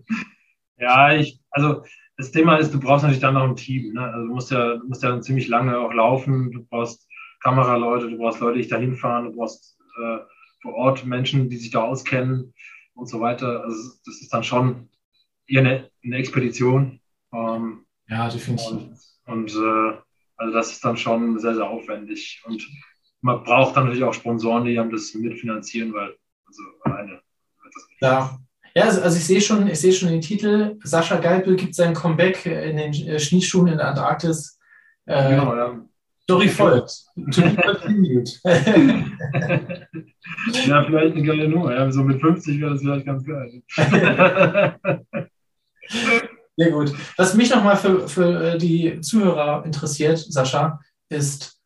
ja, ich, also das Thema ist, du brauchst natürlich dann noch ein Team. Ne? Also du musst ja, du musst ja ziemlich lange auch laufen. Du brauchst Kameraleute, du brauchst Leute, die dich da hinfahren, du brauchst äh, vor Ort Menschen, die sich da auskennen und so weiter. Also das ist dann schon eher eine, eine Expedition. Ähm, ja, definitiv. Und, und äh, also das ist dann schon sehr, sehr aufwendig. Und man braucht dann natürlich auch Sponsoren, die haben das mitfinanzieren, weil also alleine ja. Ja, also, also ich sehe schon, ich sehe schon den Titel. Sascha Geipel gibt sein Comeback in den äh, Schneeschuhen in der Antarktis. Äh, genau, ja. Story folgt. ja, vielleicht eine geile Nummer. Ja, so mit 50 wäre das vielleicht ganz geil. Sehr gut. Was mich nochmal für, für äh, die Zuhörer interessiert, Sascha, ist,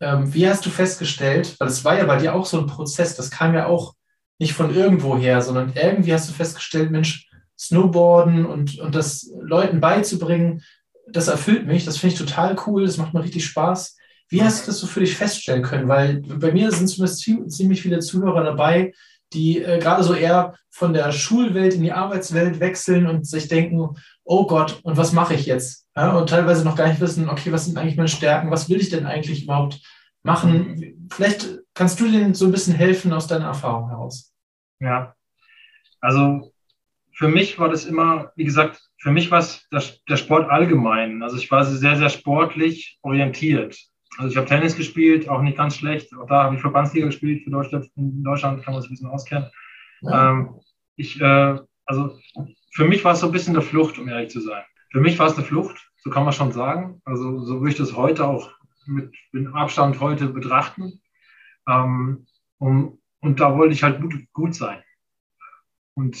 ähm, wie hast du festgestellt, weil es war ja bei dir auch so ein Prozess, das kam ja auch nicht von irgendwo her, sondern irgendwie hast du festgestellt, Mensch, Snowboarden und, und das Leuten beizubringen, das erfüllt mich, das finde ich total cool, das macht mir richtig Spaß. Wie hast du das so für dich feststellen können? Weil bei mir sind zumindest ziemlich viele Zuhörer dabei, die äh, gerade so eher von der Schulwelt in die Arbeitswelt wechseln und sich denken, oh Gott, und was mache ich jetzt? Ja, und teilweise noch gar nicht wissen, okay, was sind eigentlich meine Stärken? Was will ich denn eigentlich überhaupt machen? Vielleicht kannst du denen so ein bisschen helfen aus deiner Erfahrung heraus. Ja, also für mich war das immer, wie gesagt, für mich war es der, der Sport allgemein. Also ich war sehr, sehr sportlich orientiert. Also ich habe Tennis gespielt, auch nicht ganz schlecht. Auch da habe ich Verbandsliga gespielt für Deutschland. In Deutschland kann man sich ein bisschen auskennen. Ja. Ähm, ich, äh, also für mich war es so ein bisschen eine Flucht, um ehrlich zu sein. Für mich war es eine Flucht, so kann man schon sagen. Also so würde ich das heute auch mit, mit Abstand heute betrachten. Ähm, und, und da wollte ich halt gut, gut sein. Und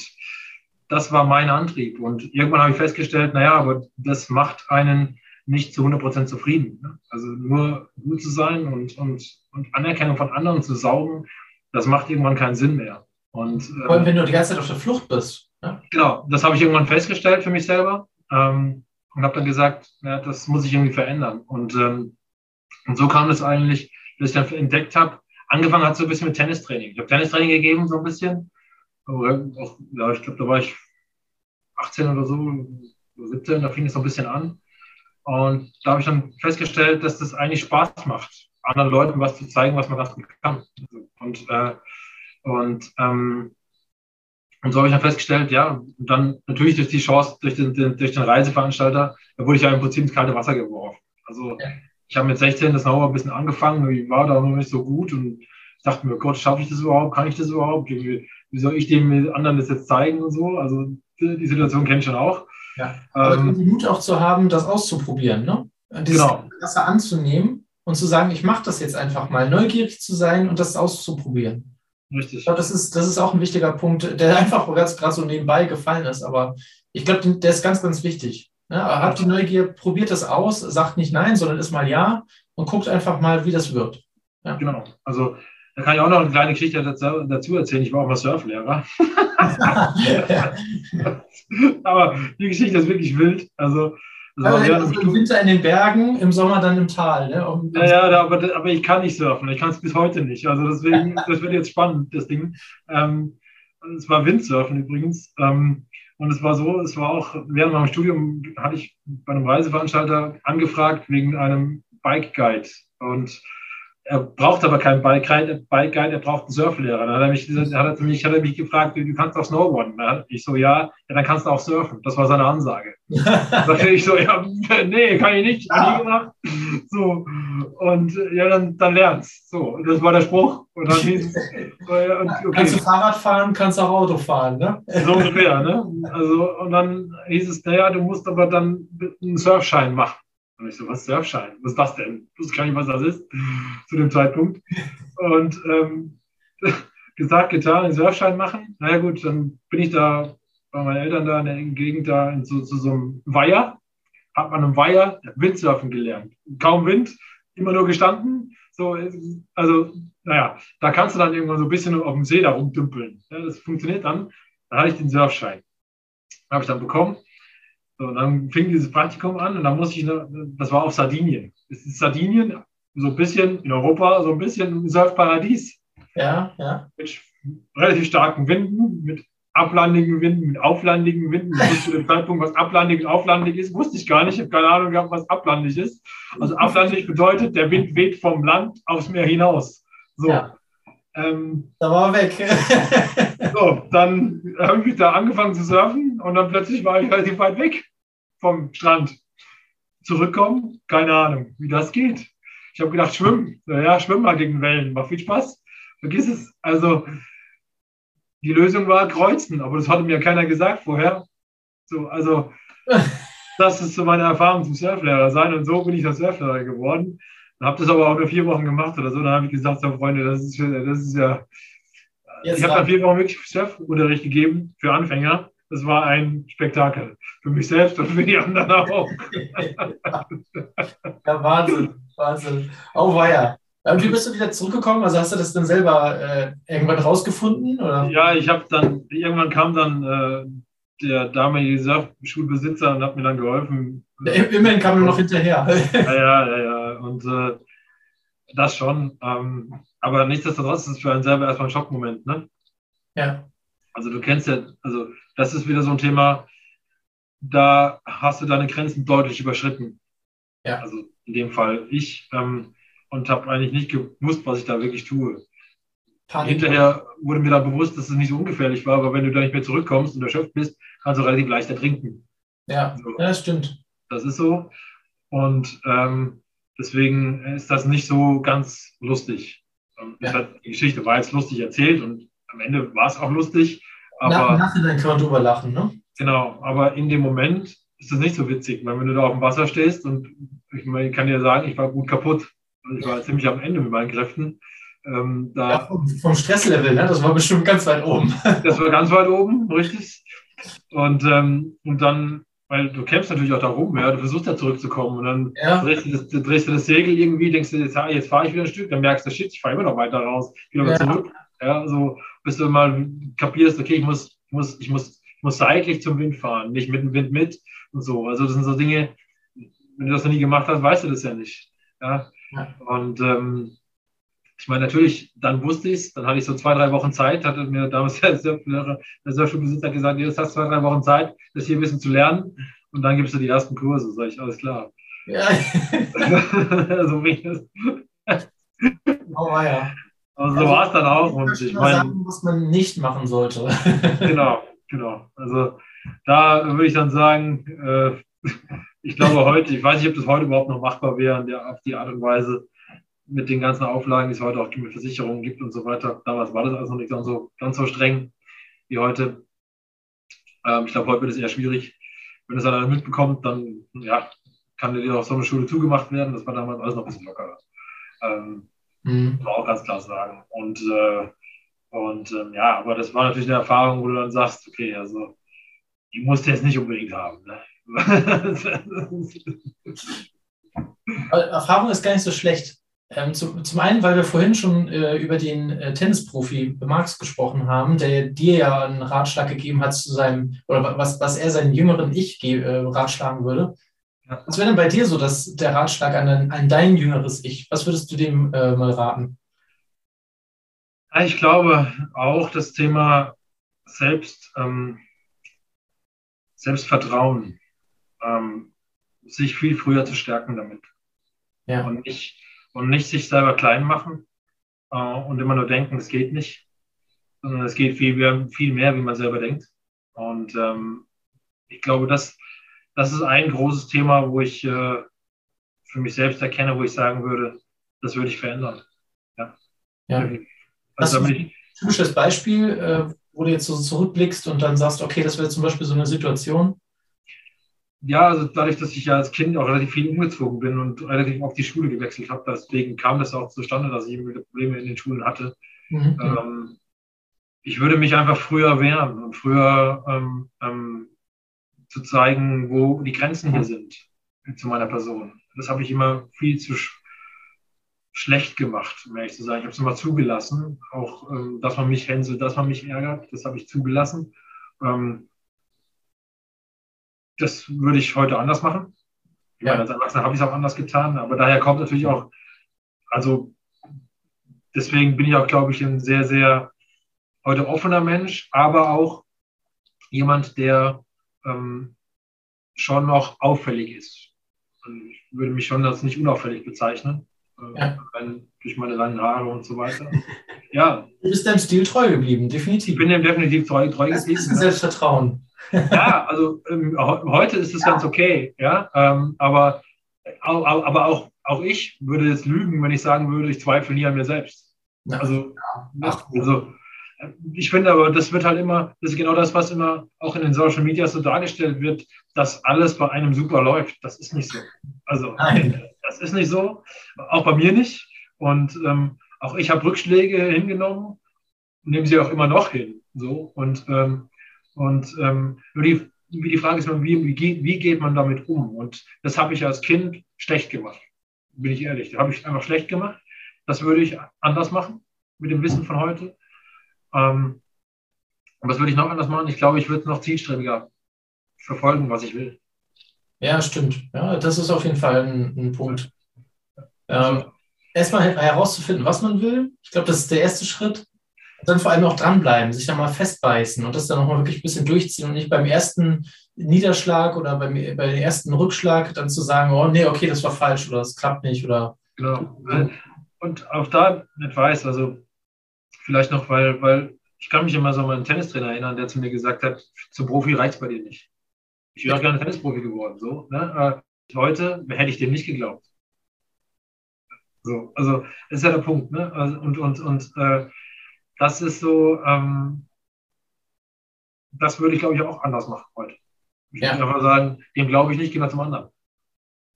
das war mein Antrieb. Und irgendwann habe ich festgestellt, naja, aber das macht einen nicht zu 100% zufrieden. Ne? Also nur gut zu sein und, und, und Anerkennung von anderen zu saugen, das macht irgendwann keinen Sinn mehr. Und, Vor allem, wenn du die ganze Zeit auf der Flucht bist. Ne? Genau, das habe ich irgendwann festgestellt für mich selber ähm, und habe dann gesagt, ja, das muss ich irgendwie verändern. Und, ähm, und so kam es eigentlich, dass ich dann entdeckt habe, angefangen hat so ein bisschen mit Tennistraining. Ich habe Tennistraining gegeben, so ein bisschen. Auch, ja, ich glaube, da war ich 18 oder so, 17, da fing es so ein bisschen an. Und da habe ich dann festgestellt, dass das eigentlich Spaß macht, anderen Leuten was zu zeigen, was man ganz gut kann. Und, äh, und, ähm, und so habe ich dann festgestellt, ja, und dann natürlich durch die Chance, durch den, den, durch den Reiseveranstalter, da wurde ich ja im Prinzip ins kalte Wasser geworfen. Also. Ich habe mit 16 das Snowboard ein bisschen angefangen, ich war da noch nicht so gut und dachte mir, Gott, schaffe ich das überhaupt? Kann ich das überhaupt? Wie, wie soll ich dem anderen das jetzt zeigen und so? Also die Situation kenne ich schon auch. Ja, aber ähm, den Mut auch zu haben, das auszuprobieren, ne? Dieses genau. Wasser anzunehmen und zu sagen, ich mache das jetzt einfach mal, neugierig zu sein und das auszuprobieren. Richtig. Ich glaube, das ist, das ist auch ein wichtiger Punkt, der einfach gerade so nebenbei gefallen ist, aber ich glaube, der ist ganz, ganz wichtig. Ne? Habt die Neugier, probiert das aus, sagt nicht nein, sondern ist mal ja und guckt einfach mal, wie das wird. Ja. Genau. Also da kann ich auch noch eine kleine Geschichte dazu, erzählen. Ich war auch mal Surflehrer. Aber die Geschichte ist wirklich wild. Also, das war ja, also im Winter in den Bergen, im Sommer dann im Tal. Ne? Um, ja, ja aber, aber ich kann nicht surfen. Ich kann es bis heute nicht. Also deswegen, das wird jetzt spannend, das Ding. Ähm, es war Windsurfen übrigens. Ähm, und es war so, es war auch während meinem Studium hatte ich bei einem Reiseveranstalter angefragt wegen einem Bike Guide. Und er braucht aber keinen Bike Guide, er braucht einen Surflehrer. Dann hat er mich, hat er mich, hat er mich gefragt, du kannst auch Snowboarden. Ich so, ja, ja, dann kannst du auch surfen. Das war seine Ansage. da ich so, ja, nee, kann ich nicht, hab nie gemacht. So, und ja, dann, dann lernst. So, das war der Spruch. Und dann hieß okay. Kannst du Fahrrad fahren, kannst auch Auto fahren, ne? So ungefähr, ne? Also, und dann hieß es, naja, du musst aber dann einen Surfschein machen. Und ich so, was Surfschein? Was ist das denn? Ich wusste gar nicht, was das ist zu dem Zeitpunkt. Und ähm, gesagt, getan, einen Surfschein machen. Naja gut, dann bin ich da bei meinen Eltern da in der Gegend da in so, zu so einem Weiher. Hat man einem Weiher Windsurfen gelernt. Kaum Wind, immer nur gestanden. So, also, naja, da kannst du dann irgendwann so ein bisschen auf dem See da rumdümpeln. Ja, das funktioniert dann. Da hatte ich den Surfschein. Habe ich dann bekommen. So, und dann fing dieses Praktikum an und dann musste ich, das war auf Sardinien. Es ist Sardinien, so ein bisschen in Europa, so ein bisschen ein Surfparadies. Ja, ja. Mit relativ starken Winden, mit ablandigen Winden, mit auflandigen Winden. Bis zu dem Zeitpunkt, was ablandig und auflandig ist, wusste ich gar nicht. Ich habe keine Ahnung gehabt, was ablandig ist. Also ablandig bedeutet, der Wind weht vom Land aufs Meer hinaus. So. Ja. Ähm, da war er weg. so, dann habe ich da angefangen zu surfen und dann plötzlich war ich relativ weit weg vom Strand. Zurückkommen, keine Ahnung, wie das geht. Ich habe gedacht, schwimmen. Ja, schwimmen mal gegen Wellen, macht viel Spaß. Vergiss es. Also, die Lösung war kreuzen, aber das hatte mir keiner gesagt vorher. So, also, das ist so meine Erfahrung zum Surflehrer sein und so bin ich der Surflehrer geworden. Habe das aber auch nur vier Wochen gemacht oder so. Dann habe ich gesagt, so Freunde, das ist, das ist ja. Jetzt ich habe dann vier Wochen wirklich Surfunterricht gegeben für Anfänger. Das war ein Spektakel. Für mich selbst und für die anderen auch. ja, Wahnsinn. Wahnsinn. Oh, war ja. Und wie bist du wieder zurückgekommen? Also hast du das dann selber äh, irgendwann rausgefunden? Oder? Ja, ich habe dann, irgendwann kam dann äh, der damalige Surfschulbesitzer und hat mir dann geholfen. Ja, immerhin kam er noch hinterher. ja, ja, ja, ja. Und äh, das schon. Ähm, aber nichtsdestotrotz ist es für einen selber erstmal ein Schockmoment, ne? Ja. Also du kennst ja, also das ist wieder so ein Thema, da hast du deine Grenzen deutlich überschritten. Ja. Also in dem Fall ich ähm, und habe eigentlich nicht gewusst, was ich da wirklich tue. Panik. Hinterher wurde mir dann bewusst, dass es nicht so ungefährlich war, aber wenn du da nicht mehr zurückkommst und erschöpft bist, kannst du relativ leicht ertrinken. Ja, so. ja das stimmt. Das ist so. Und ähm, deswegen ist das nicht so ganz lustig. Ähm, ja. Hat, die Geschichte war jetzt lustig erzählt und am Ende war es auch lustig. Aber Nachhinein kann man drüber lachen, ne? Genau, aber in dem Moment ist das nicht so witzig, weil wenn du da auf dem Wasser stehst und ich, meine, ich kann dir sagen, ich war gut kaputt. Also ich war ziemlich am Ende mit meinen Kräften. Ähm, da, ja, vom, vom, Stresslevel, ne? das war bestimmt ganz weit oben. das war ganz weit oben, richtig. Und, ähm, und dann, weil du kämpfst natürlich auch da rum, ja, du versuchst da zurückzukommen und dann ja. drehst, du das, drehst, du das, Segel irgendwie, denkst du, jetzt, jetzt fahre ich wieder ein Stück, dann merkst du, shit, ich fahre immer noch weiter raus, wieder ja. zurück. Ja, so, bis du mal kapierst, okay, ich muss, ich muss, ich muss, ich muss seitlich zum Wind fahren, nicht mit dem Wind mit und so. Also das sind so Dinge, wenn du das noch nie gemacht hast, weißt du das ja nicht. Ja. ja. Und ähm, ich meine, natürlich, dann wusste ich es, dann hatte ich so zwei, drei Wochen Zeit, hatte mir damals der, Surfschulbesitzer gesagt, jetzt hast du zwei, drei Wochen Zeit, das hier ein bisschen zu lernen und dann gibst du die ersten Kurse, sag ich, alles klar. Ja. so wie das. Oh ja. Also, so war es dann auch. Und ich meine, sagen, was man nicht machen sollte. genau, genau. Also da würde ich dann sagen, äh, ich glaube heute, ich weiß nicht, ob das heute überhaupt noch machbar wäre, der, auf die Art und Weise mit den ganzen Auflagen, die es heute auch mit Versicherungen gibt und so weiter. Damals war das alles noch nicht ganz so, ganz so streng wie heute. Ähm, ich glaube, heute wird es eher schwierig. Wenn es einer mitbekommt, dann ja, kann dir auch so eine Schule zugemacht werden. Das war damals alles noch ein bisschen lockerer. Ähm, mhm. Muss man auch ganz klar sagen. Und, äh, und ähm, ja, aber das war natürlich eine Erfahrung, wo du dann sagst, okay, also die musst du jetzt nicht unbedingt haben. Ne? Erfahrung ist gar nicht so schlecht. Ähm, zum, zum einen, weil wir vorhin schon äh, über den äh, Tennisprofi Marx gesprochen haben, der dir ja einen Ratschlag gegeben hat zu seinem, oder was, was er seinen jüngeren Ich äh, ratschlagen würde. Ja. Was wäre denn bei dir so dass der Ratschlag an, an dein jüngeres Ich? Was würdest du dem äh, mal raten? Ich glaube auch das Thema Selbst, ähm, Selbstvertrauen, ähm, sich viel früher zu stärken damit. Ja. Und nicht und nicht sich selber klein machen äh, und immer nur denken, es geht nicht, sondern es geht viel, viel mehr, wie man selber denkt. Und ähm, ich glaube, das, das ist ein großes Thema, wo ich äh, für mich selbst erkenne, wo ich sagen würde, das würde ich verändern. Ja. ja. Also, Hast du ein typisches Beispiel, äh, wo du jetzt so zurückblickst und dann sagst, okay, das wäre zum Beispiel so eine Situation? Ja, also dadurch, dass ich ja als Kind auch relativ viel umgezogen bin und relativ oft die Schule gewechselt habe, deswegen kam das auch zustande, dass ich wieder Probleme in den Schulen hatte. Mhm. Ähm, ich würde mich einfach früher wehren und früher ähm, ähm, zu zeigen, wo die Grenzen hier sind zu meiner Person. Das habe ich immer viel zu sch schlecht gemacht, um ehrlich zu sagen. Ich habe es immer zugelassen, auch ähm, dass man mich hänselt, dass man mich ärgert, das habe ich zugelassen. Ähm, das würde ich heute anders machen. Ja. Meine, als Erwachsener habe ich es auch anders getan, aber daher kommt natürlich auch, also deswegen bin ich auch, glaube ich, ein sehr, sehr heute offener Mensch, aber auch jemand, der ähm, schon noch auffällig ist. Also ich würde mich schon als nicht unauffällig bezeichnen, äh, ja. durch meine langen Haare und so weiter. Ja. Du bist deinem Stil treu geblieben, definitiv. Ich bin dem definitiv treu, treu geblieben. Das ist Selbstvertrauen ja, also ähm, heute ist es ja. ganz okay, ja, ähm, aber, aber auch, auch ich würde jetzt lügen, wenn ich sagen würde, ich zweifle nie an mir selbst. Also, Ach, also ich finde aber, das wird halt immer, das ist genau das, was immer auch in den Social Media so dargestellt wird, dass alles bei einem super läuft. Das ist nicht so. Also, Nein. das ist nicht so. Auch bei mir nicht. Und ähm, auch ich habe Rückschläge hingenommen, nehme sie auch immer noch hin. So. Und ähm, und ähm, nur die, die Frage ist, wie, wie, wie geht man damit um? Und das habe ich als Kind schlecht gemacht, bin ich ehrlich. Da habe ich einfach schlecht gemacht. Das würde ich anders machen mit dem Wissen von heute. Ähm, und was würde ich noch anders machen? Ich glaube, ich würde noch zielstrebiger verfolgen, was ich will. Ja, stimmt. Ja, das ist auf jeden Fall ein, ein Punkt. Ähm, erstmal herauszufinden, was man will. Ich glaube, das ist der erste Schritt dann vor allem auch dranbleiben, sich da mal festbeißen und das dann nochmal wirklich ein bisschen durchziehen und nicht beim ersten Niederschlag oder beim, bei dem ersten Rückschlag dann zu sagen, oh nee, okay, das war falsch oder das klappt nicht oder. Genau. Und auch da nicht weiß, also vielleicht noch, weil, weil ich kann mich immer so an meinen Tennistrainer erinnern, der zu mir gesagt hat, zum Profi reicht bei dir nicht. Ich wäre auch gerne Tennisprofi geworden. So, ne? Heute hätte ich dem nicht geglaubt. So, also das ist ja der Punkt. Ne? Also, und und, und äh, das ist so, ähm, das würde ich glaube ich auch anders machen heute. Ich ja. würde einfach sagen, dem glaube ich nicht, geh mal zum anderen.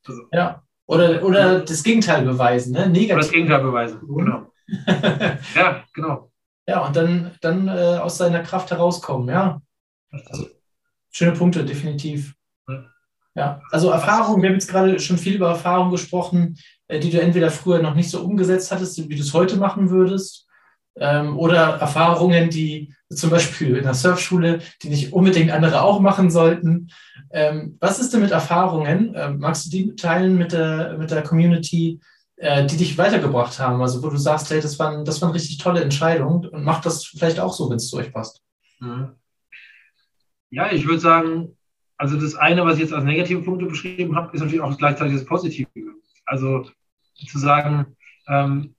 Also. Ja. Oder, oder das Gegenteil beweisen, ne? Negativ. Oder das Gegenteil beweisen, mhm. genau. ja, genau. Ja, und dann, dann äh, aus seiner Kraft herauskommen, ja. Also, schöne Punkte, definitiv. Ja. ja. also Erfahrung, wir haben jetzt gerade schon viel über Erfahrung gesprochen, äh, die du entweder früher noch nicht so umgesetzt hattest, wie du es heute machen würdest, ähm, oder Erfahrungen, die zum Beispiel in der Surfschule, die nicht unbedingt andere auch machen sollten. Ähm, was ist denn mit Erfahrungen? Ähm, magst du die teilen mit der, mit der Community, äh, die dich weitergebracht haben? Also wo du sagst, hey, das war, das war eine richtig tolle Entscheidung und mach das vielleicht auch so, wenn es zu euch passt. Mhm. Ja, ich würde sagen, also das eine, was ich jetzt als negative Punkte beschrieben habe, ist natürlich auch gleichzeitig das Positive. Also zu sagen, ähm,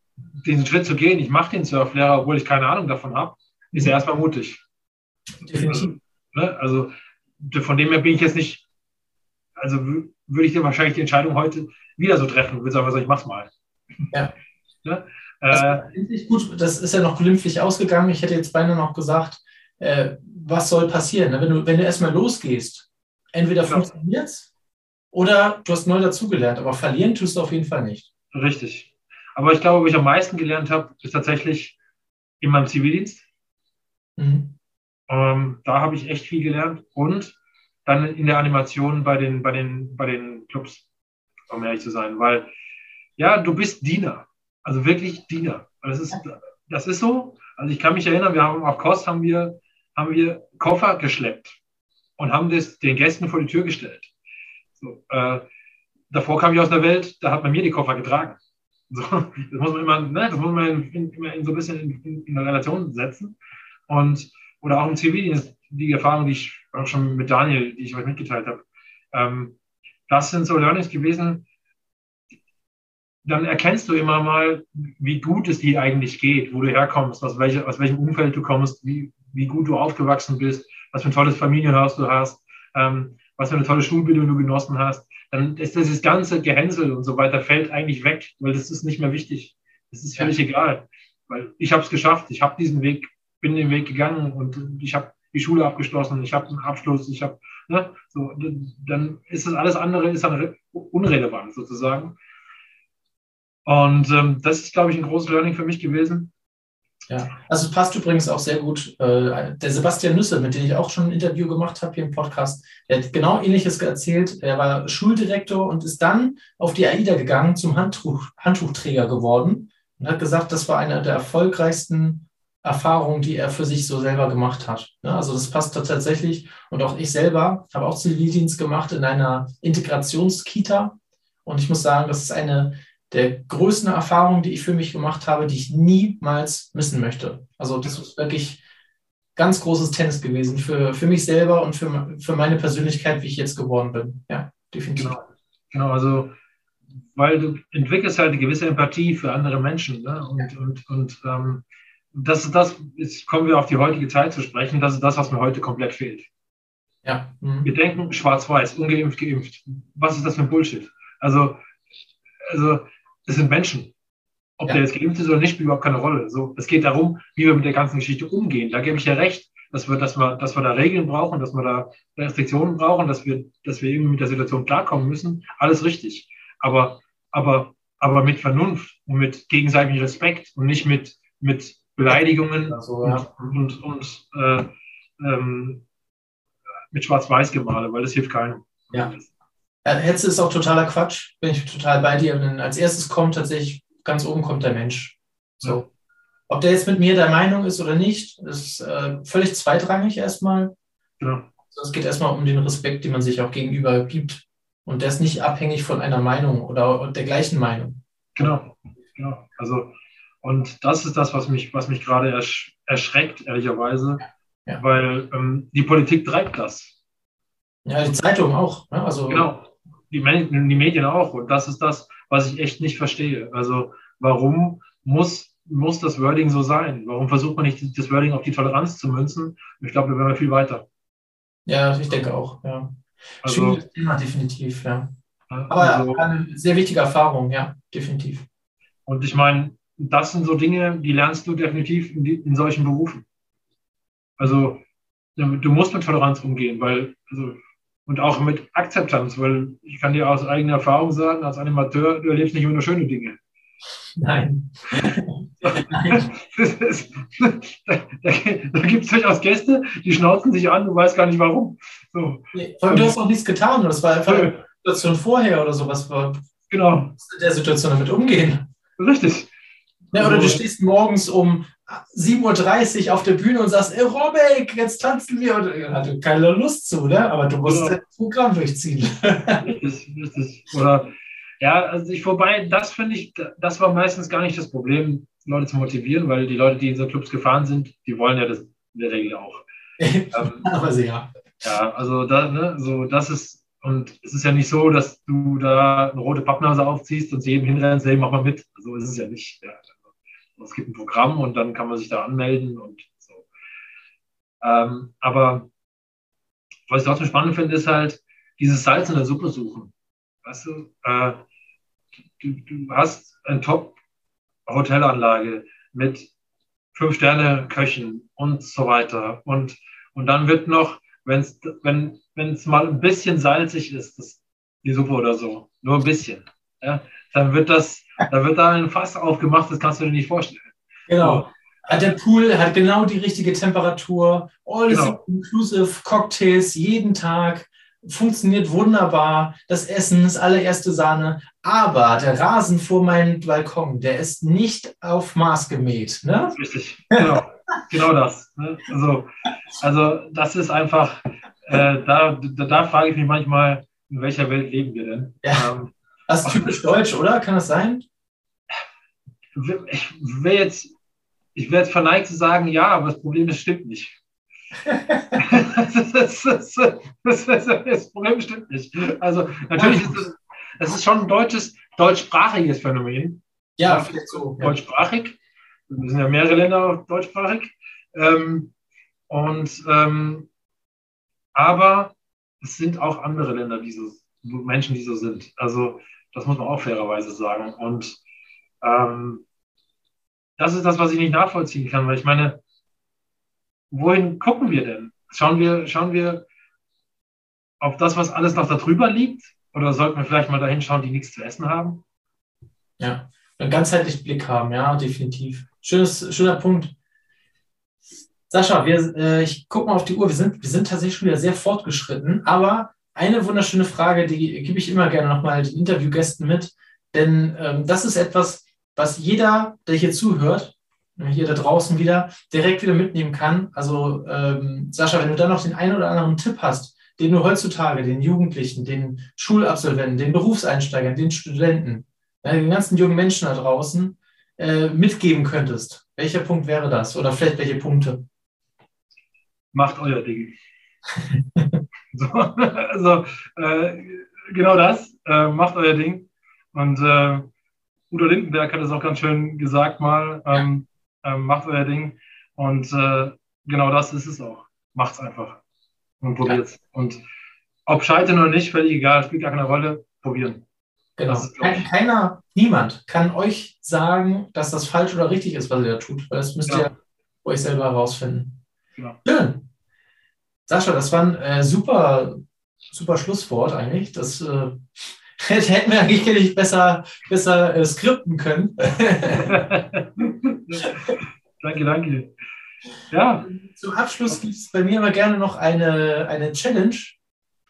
diesen Schritt zu gehen, ich mache den Surflehrer, obwohl ich keine Ahnung davon habe, ist ja erstmal mutig. Definitiv. Ne? Also von dem her bin ich jetzt nicht, also würde ich dir wahrscheinlich die Entscheidung heute wieder so treffen, würde sagen, also ich mach's mal. Ja. ja? Äh, gut, das ist ja noch glimpflich ausgegangen. Ich hätte jetzt beinahe noch gesagt, äh, was soll passieren? Ne? Wenn du, wenn du erstmal losgehst, entweder genau. funktioniert's oder du hast neu dazugelernt, aber verlieren tust du auf jeden Fall nicht. Richtig. Aber ich glaube, wo ich am meisten gelernt habe, ist tatsächlich in meinem Zivildienst. Mhm. Ähm, da habe ich echt viel gelernt und dann in der Animation bei den, bei den, bei den Clubs, um ehrlich zu sein, weil ja, du bist Diener, also wirklich Diener. Das ist, das ist so. Also ich kann mich erinnern, wir haben auf Kost haben wir, haben wir Koffer geschleppt und haben das den Gästen vor die Tür gestellt. So, äh, davor kam ich aus der Welt, da hat man mir die Koffer getragen. So, das muss man immer, ne, das muss man in, immer in so ein bisschen in, in, in eine Relation setzen. Und, oder auch im Zivildienst, die Erfahrung, die ich auch schon mit Daniel, die ich euch mitgeteilt habe. Ähm, das sind so Learnings gewesen. Dann erkennst du immer mal, wie gut es dir eigentlich geht, wo du herkommst, aus, welche, aus welchem Umfeld du kommst, wie, wie gut du aufgewachsen bist, was für ein tolles Familienhaus du hast, ähm, was für eine tolle Schulbildung du genossen hast. Dann ist dieses ganze Gehänsel und so weiter fällt eigentlich weg, weil das ist nicht mehr wichtig. Das ist völlig ja. egal, weil ich habe es geschafft. Ich habe diesen Weg bin den Weg gegangen und ich habe die Schule abgeschlossen, ich habe einen Abschluss, ich habe, ne, so, dann ist das alles andere ist dann unrelevant sozusagen. Und ähm, das ist, glaube ich, ein großes Learning für mich gewesen. Ja, also es passt übrigens auch sehr gut. Äh, der Sebastian Nüsse, mit dem ich auch schon ein Interview gemacht habe hier im Podcast, der hat genau Ähnliches erzählt. Er war Schuldirektor und ist dann auf die AIDA gegangen, zum Handtuch, Handtuchträger geworden und hat gesagt, das war einer der erfolgreichsten Erfahrungen, die er für sich so selber gemacht hat. Also das passt tatsächlich. Und auch ich selber habe auch Zivildienst gemacht in einer Integrationskita. Und ich muss sagen, das ist eine der größten Erfahrungen, die ich für mich gemacht habe, die ich niemals missen möchte. Also das ist wirklich ganz großes Tennis gewesen für, für mich selber und für, für meine Persönlichkeit, wie ich jetzt geworden bin. Ja, definitiv. Genau, genau also weil du entwickelst halt eine gewisse Empathie für andere Menschen. Ne? Und, ja. und, und ähm, das ist das, jetzt kommen wir auf die heutige Zeit zu sprechen, das ist das, was mir heute komplett fehlt. Ja. Mhm. Wir denken schwarz-weiß, ungeimpft, geimpft. Was ist das für ein Bullshit? Also, also es sind Menschen. Ob ja. der jetzt geimpft ist oder nicht, spielt überhaupt keine Rolle. So, es geht darum, wie wir mit der ganzen Geschichte umgehen. Da gebe ich ja recht, dass wir, dass wir, dass wir da Regeln brauchen, dass wir da Restriktionen brauchen, dass wir, dass wir irgendwie mit der Situation klarkommen müssen. Alles richtig. Aber, aber, aber mit Vernunft und mit gegenseitigem Respekt und nicht mit, mit Beleidigungen also, ja. und, und, und äh, ähm, mit Schwarz-Weiß-Gemale, weil das hilft keinem. Ja. Hetze ist auch totaler Quatsch, bin ich total bei dir. Denn als erstes kommt tatsächlich, ganz oben kommt der Mensch. So. Ja. Ob der jetzt mit mir der Meinung ist oder nicht, ist äh, völlig zweitrangig erstmal. Ja. Also es geht erstmal um den Respekt, den man sich auch gegenüber gibt. Und der ist nicht abhängig von einer Meinung oder der gleichen Meinung. Genau, genau. Also und das ist das, was mich, was mich gerade ersch erschreckt, ehrlicherweise, ja. weil ähm, die Politik treibt das. Ja, die Zeitung auch. Ne? Also, genau, die, die Medien auch. Und das ist das, was ich echt nicht verstehe. Also warum muss, muss das Wording so sein? Warum versucht man nicht, das Wording auf die Toleranz zu münzen? Ich glaube, wir wären viel weiter. Ja, ich denke auch, ja. Also, Schwieriges Thema, definitiv, ja. Aber also, eine sehr wichtige Erfahrung, ja, definitiv. Und ich meine, das sind so Dinge, die lernst du definitiv in, in solchen Berufen. Also du musst mit Toleranz umgehen, weil also, und auch mit Akzeptanz, weil ich kann dir aus eigener Erfahrung sagen, als Animateur, du erlebst nicht immer nur schöne Dinge. Nein. Nein. Ist, da, gibt es durchaus Gäste, die schnauzen sich an, du weißt gar nicht warum. So. Vor allem, du hast auch nichts getan, das war einfach eine Situation vorher oder sowas. Genau. Du musst in der Situation damit umgehen. Richtig. Ja, oder du stehst morgens um 7.30 Uhr auf der Bühne und sagst, Aerobic, jetzt tanzen wir. Und hatte keine Lust zu, ne? aber du musst ja. das Programm durchziehen. Richtig, richtig. Oder, ja, also ich, vorbei, das finde ich, das war meistens gar nicht das Problem, Leute zu motivieren, weil die Leute, die in so Clubs gefahren sind, die wollen ja das in der Regel auch. ähm, aber sehr. Ja, also da, ne, so, das ist, und es ist ja nicht so, dass du da eine rote Pappnase aufziehst und zu jedem hinrennst, hey, mach mal mit. So ist es ja nicht. Ja es gibt ein Programm und dann kann man sich da anmelden und so. Ähm, aber was ich trotzdem spannend finde, ist halt dieses Salz in der Suppe suchen. Weißt du, äh, du, du hast eine Top-Hotelanlage mit Fünf-Sterne-Köchen und so weiter. Und, und dann wird noch, wenn's, wenn es mal ein bisschen salzig ist, das, die Suppe oder so, nur ein bisschen, ja, dann wird das da wird da ein Fass aufgemacht, das kannst du dir nicht vorstellen. Genau. Der Pool hat genau die richtige Temperatur, all genau. inclusive Cocktails jeden Tag, funktioniert wunderbar. Das Essen ist allererste Sahne, aber der Rasen vor meinem Balkon, der ist nicht auf Maß gemäht. Ne? Richtig, genau, genau das. Ne? Also, also das ist einfach, äh, da, da, da frage ich mich manchmal, in welcher Welt leben wir denn? Ja. Ähm, das ist typisch deutsch, oder? Kann das sein? ich will jetzt, ich werde verneigt zu sagen, ja, aber das Problem ist, stimmt nicht. das, das, das, das, Problem stimmt nicht. Also natürlich ist es, es ist schon ein deutsches, deutschsprachiges Phänomen. Ja, vielleicht so. Deutschsprachig. Wir sind ja mehrere Länder deutschsprachig. Ähm, und ähm, aber es sind auch andere Länder, die so, Menschen, die so sind. Also das muss man auch fairerweise sagen. Und ähm, das ist das, was ich nicht nachvollziehen kann, weil ich meine, wohin gucken wir denn? Schauen wir, schauen wir auf das, was alles noch darüber liegt? Oder sollten wir vielleicht mal dahin schauen, die nichts zu essen haben? Ja, einen ganzheitlichen Blick haben, ja, definitiv. Schönes, schöner Punkt. Sascha, wir, äh, ich gucke mal auf die Uhr. Wir sind, wir sind tatsächlich schon wieder sehr fortgeschritten, aber eine wunderschöne Frage, die gebe ich immer gerne nochmal den Interviewgästen mit, denn ähm, das ist etwas, was jeder, der hier zuhört, hier da draußen wieder, direkt wieder mitnehmen kann. Also ähm, Sascha, wenn du da noch den einen oder anderen Tipp hast, den du heutzutage den Jugendlichen, den Schulabsolventen, den Berufseinsteigern, den Studenten, ja, den ganzen jungen Menschen da draußen äh, mitgeben könntest, welcher Punkt wäre das? Oder vielleicht welche Punkte? Macht euer Ding. so, also äh, genau das, äh, macht euer Ding. Und äh, Udo Lindenberg hat es auch ganz schön gesagt mal, ähm, ähm, macht euer Ding. Und äh, genau das ist es auch. Macht's einfach und probiert's. Ja. Und ob scheitern oder nicht, völlig egal, spielt gar keine Rolle, probieren. Genau. Keiner, niemand kann euch sagen, dass das falsch oder richtig ist, was ihr da tut, weil das müsst ja. ihr euch selber herausfinden. Genau. Schön. Sascha, das war ein äh, super, super Schlusswort eigentlich. Das äh, hätten wir eigentlich besser, besser äh, skripten können. danke, danke. Ja. Zum Abschluss gibt es bei mir immer gerne noch eine, eine Challenge,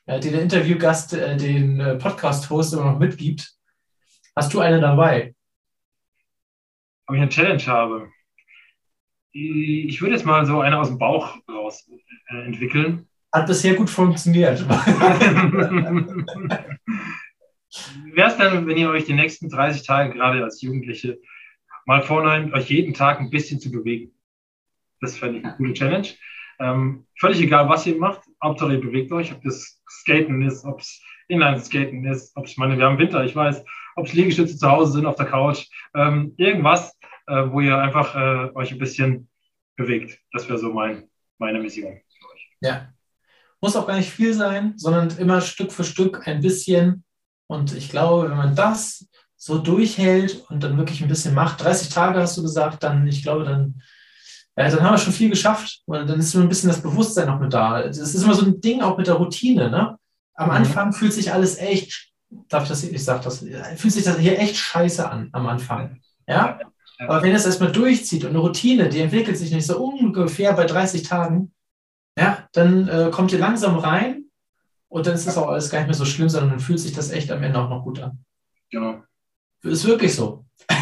äh, die der Interviewgast äh, den äh, Podcast-Host immer noch mitgibt. Hast du eine dabei? Ob ich eine Challenge habe? Ich würde jetzt mal so eine aus dem Bauch raus äh, entwickeln. Hat bisher gut funktioniert. Wäre es denn, wenn ihr euch die nächsten 30 Tage gerade als Jugendliche mal vornehmt, euch jeden Tag ein bisschen zu bewegen? Das fände ich eine coole Challenge. Ähm, völlig egal, was ihr macht, Hauptsache ihr bewegt euch, ob das Skaten ist, ob es Inline-Skaten ist, ob ich meine, wir haben Winter, ich weiß, ob es Liegestütze zu Hause sind, auf der Couch, ähm, irgendwas, äh, wo ihr einfach äh, euch ein bisschen bewegt. Das wäre so mein, meine Mission für euch. Ja. Muss auch gar nicht viel sein, sondern immer Stück für Stück ein bisschen und ich glaube, wenn man das so durchhält und dann wirklich ein bisschen macht, 30 Tage hast du gesagt, dann, ich glaube, dann, ja, dann haben wir schon viel geschafft. Und dann ist so ein bisschen das Bewusstsein noch mit da. Das ist immer so ein Ding auch mit der Routine. Ne? Am mhm. Anfang fühlt sich alles echt, darf ich das, ich sag das, fühlt sich das hier echt scheiße an am Anfang. Ja? Aber wenn es erstmal durchzieht und eine Routine, die entwickelt sich nicht so ungefähr bei 30 Tagen, ja, dann äh, kommt ihr langsam rein und dann ist das auch alles gar nicht mehr so schlimm, sondern dann fühlt sich das echt am Ende auch noch gut an. Genau. Ist wirklich so.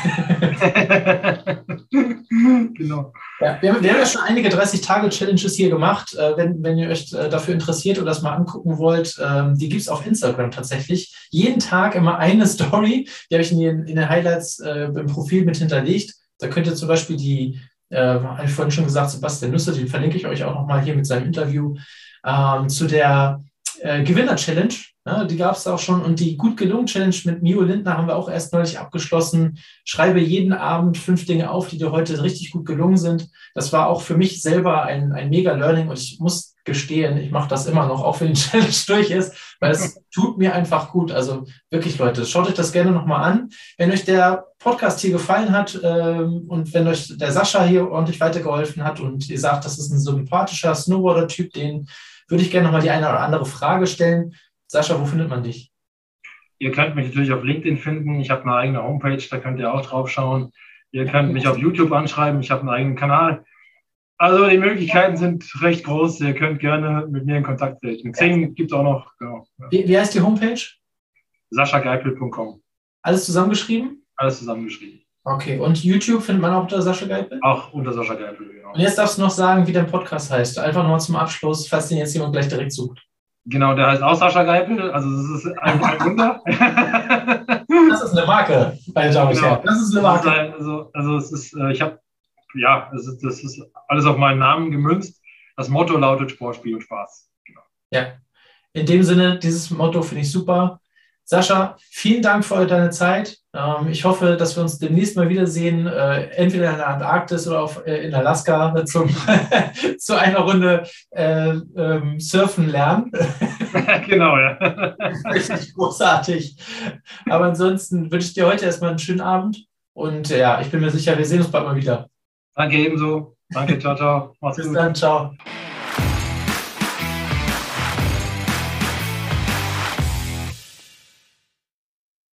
genau. Ja, wir, haben, wir, haben, ja schon einige 30-Tage-Challenges hier gemacht. Äh, wenn, wenn ihr euch äh, dafür interessiert oder das mal angucken wollt, ähm, die gibt es auf Instagram tatsächlich. Jeden Tag immer eine Story. Die habe ich in den, in den Highlights äh, im Profil mit hinterlegt. Da könnt ihr zum Beispiel die, äh, habe ich vorhin schon gesagt, Sebastian Nüsse, die verlinke ich euch auch nochmal hier mit seinem Interview, ähm, zu der äh, Gewinner-Challenge. Ja, die gab es auch schon. Und die Gut gelungen Challenge mit Mio Lindner haben wir auch erst neulich abgeschlossen. Schreibe jeden Abend fünf Dinge auf, die dir heute richtig gut gelungen sind. Das war auch für mich selber ein, ein mega Learning und ich muss gestehen, ich mache das immer noch, auch wenn die Challenge durch ist, weil es tut mir einfach gut. Also wirklich, Leute, schaut euch das gerne nochmal an. Wenn euch der Podcast hier gefallen hat ähm, und wenn euch der Sascha hier ordentlich weitergeholfen hat und ihr sagt, das ist ein sympathischer Snowboarder-Typ, den würde ich gerne nochmal die eine oder andere Frage stellen. Sascha, wo findet man dich? Ihr könnt mich natürlich auf LinkedIn finden. Ich habe eine eigene Homepage, da könnt ihr auch drauf schauen. Ihr könnt mich auf YouTube anschreiben. Ich habe einen eigenen Kanal. Also die Möglichkeiten sind recht groß. Ihr könnt gerne mit mir in Kontakt treten. Xing gibt es auch noch. Genau. Wie, wie heißt die Homepage? saschageipel.com. Alles zusammengeschrieben? Alles zusammengeschrieben. Okay, und YouTube findet man auch unter Sascha Geipel? Auch unter Sascha Geipel, genau. Und jetzt darfst du noch sagen, wie dein Podcast heißt. Einfach nochmal zum Abschluss, falls den jetzt jemand gleich direkt sucht. Genau, der heißt auch Sascha Geipel. Also das ist ein, ein Wunder. das ist eine Marke, meine Damen und genau. Herren. Das ist eine Marke. also, also es ist, äh, ich habe, ja, das ist, das ist alles auf meinen Namen gemünzt. Das Motto lautet Sport, Spiel und Spaß. Genau. Ja, in dem Sinne, dieses Motto finde ich super. Sascha, vielen Dank für deine Zeit. Ähm, ich hoffe, dass wir uns demnächst mal wiedersehen, äh, entweder in der Antarktis oder auf, äh, in Alaska zum, zu einer Runde äh, ähm, surfen lernen. genau, ja. Richtig großartig. Aber ansonsten wünsche ich dir heute erstmal einen schönen Abend und ja, ich bin mir sicher, wir sehen uns bald mal wieder. Danke ebenso. Danke, ciao, ciao. Mach's Bis gut. dann, ciao.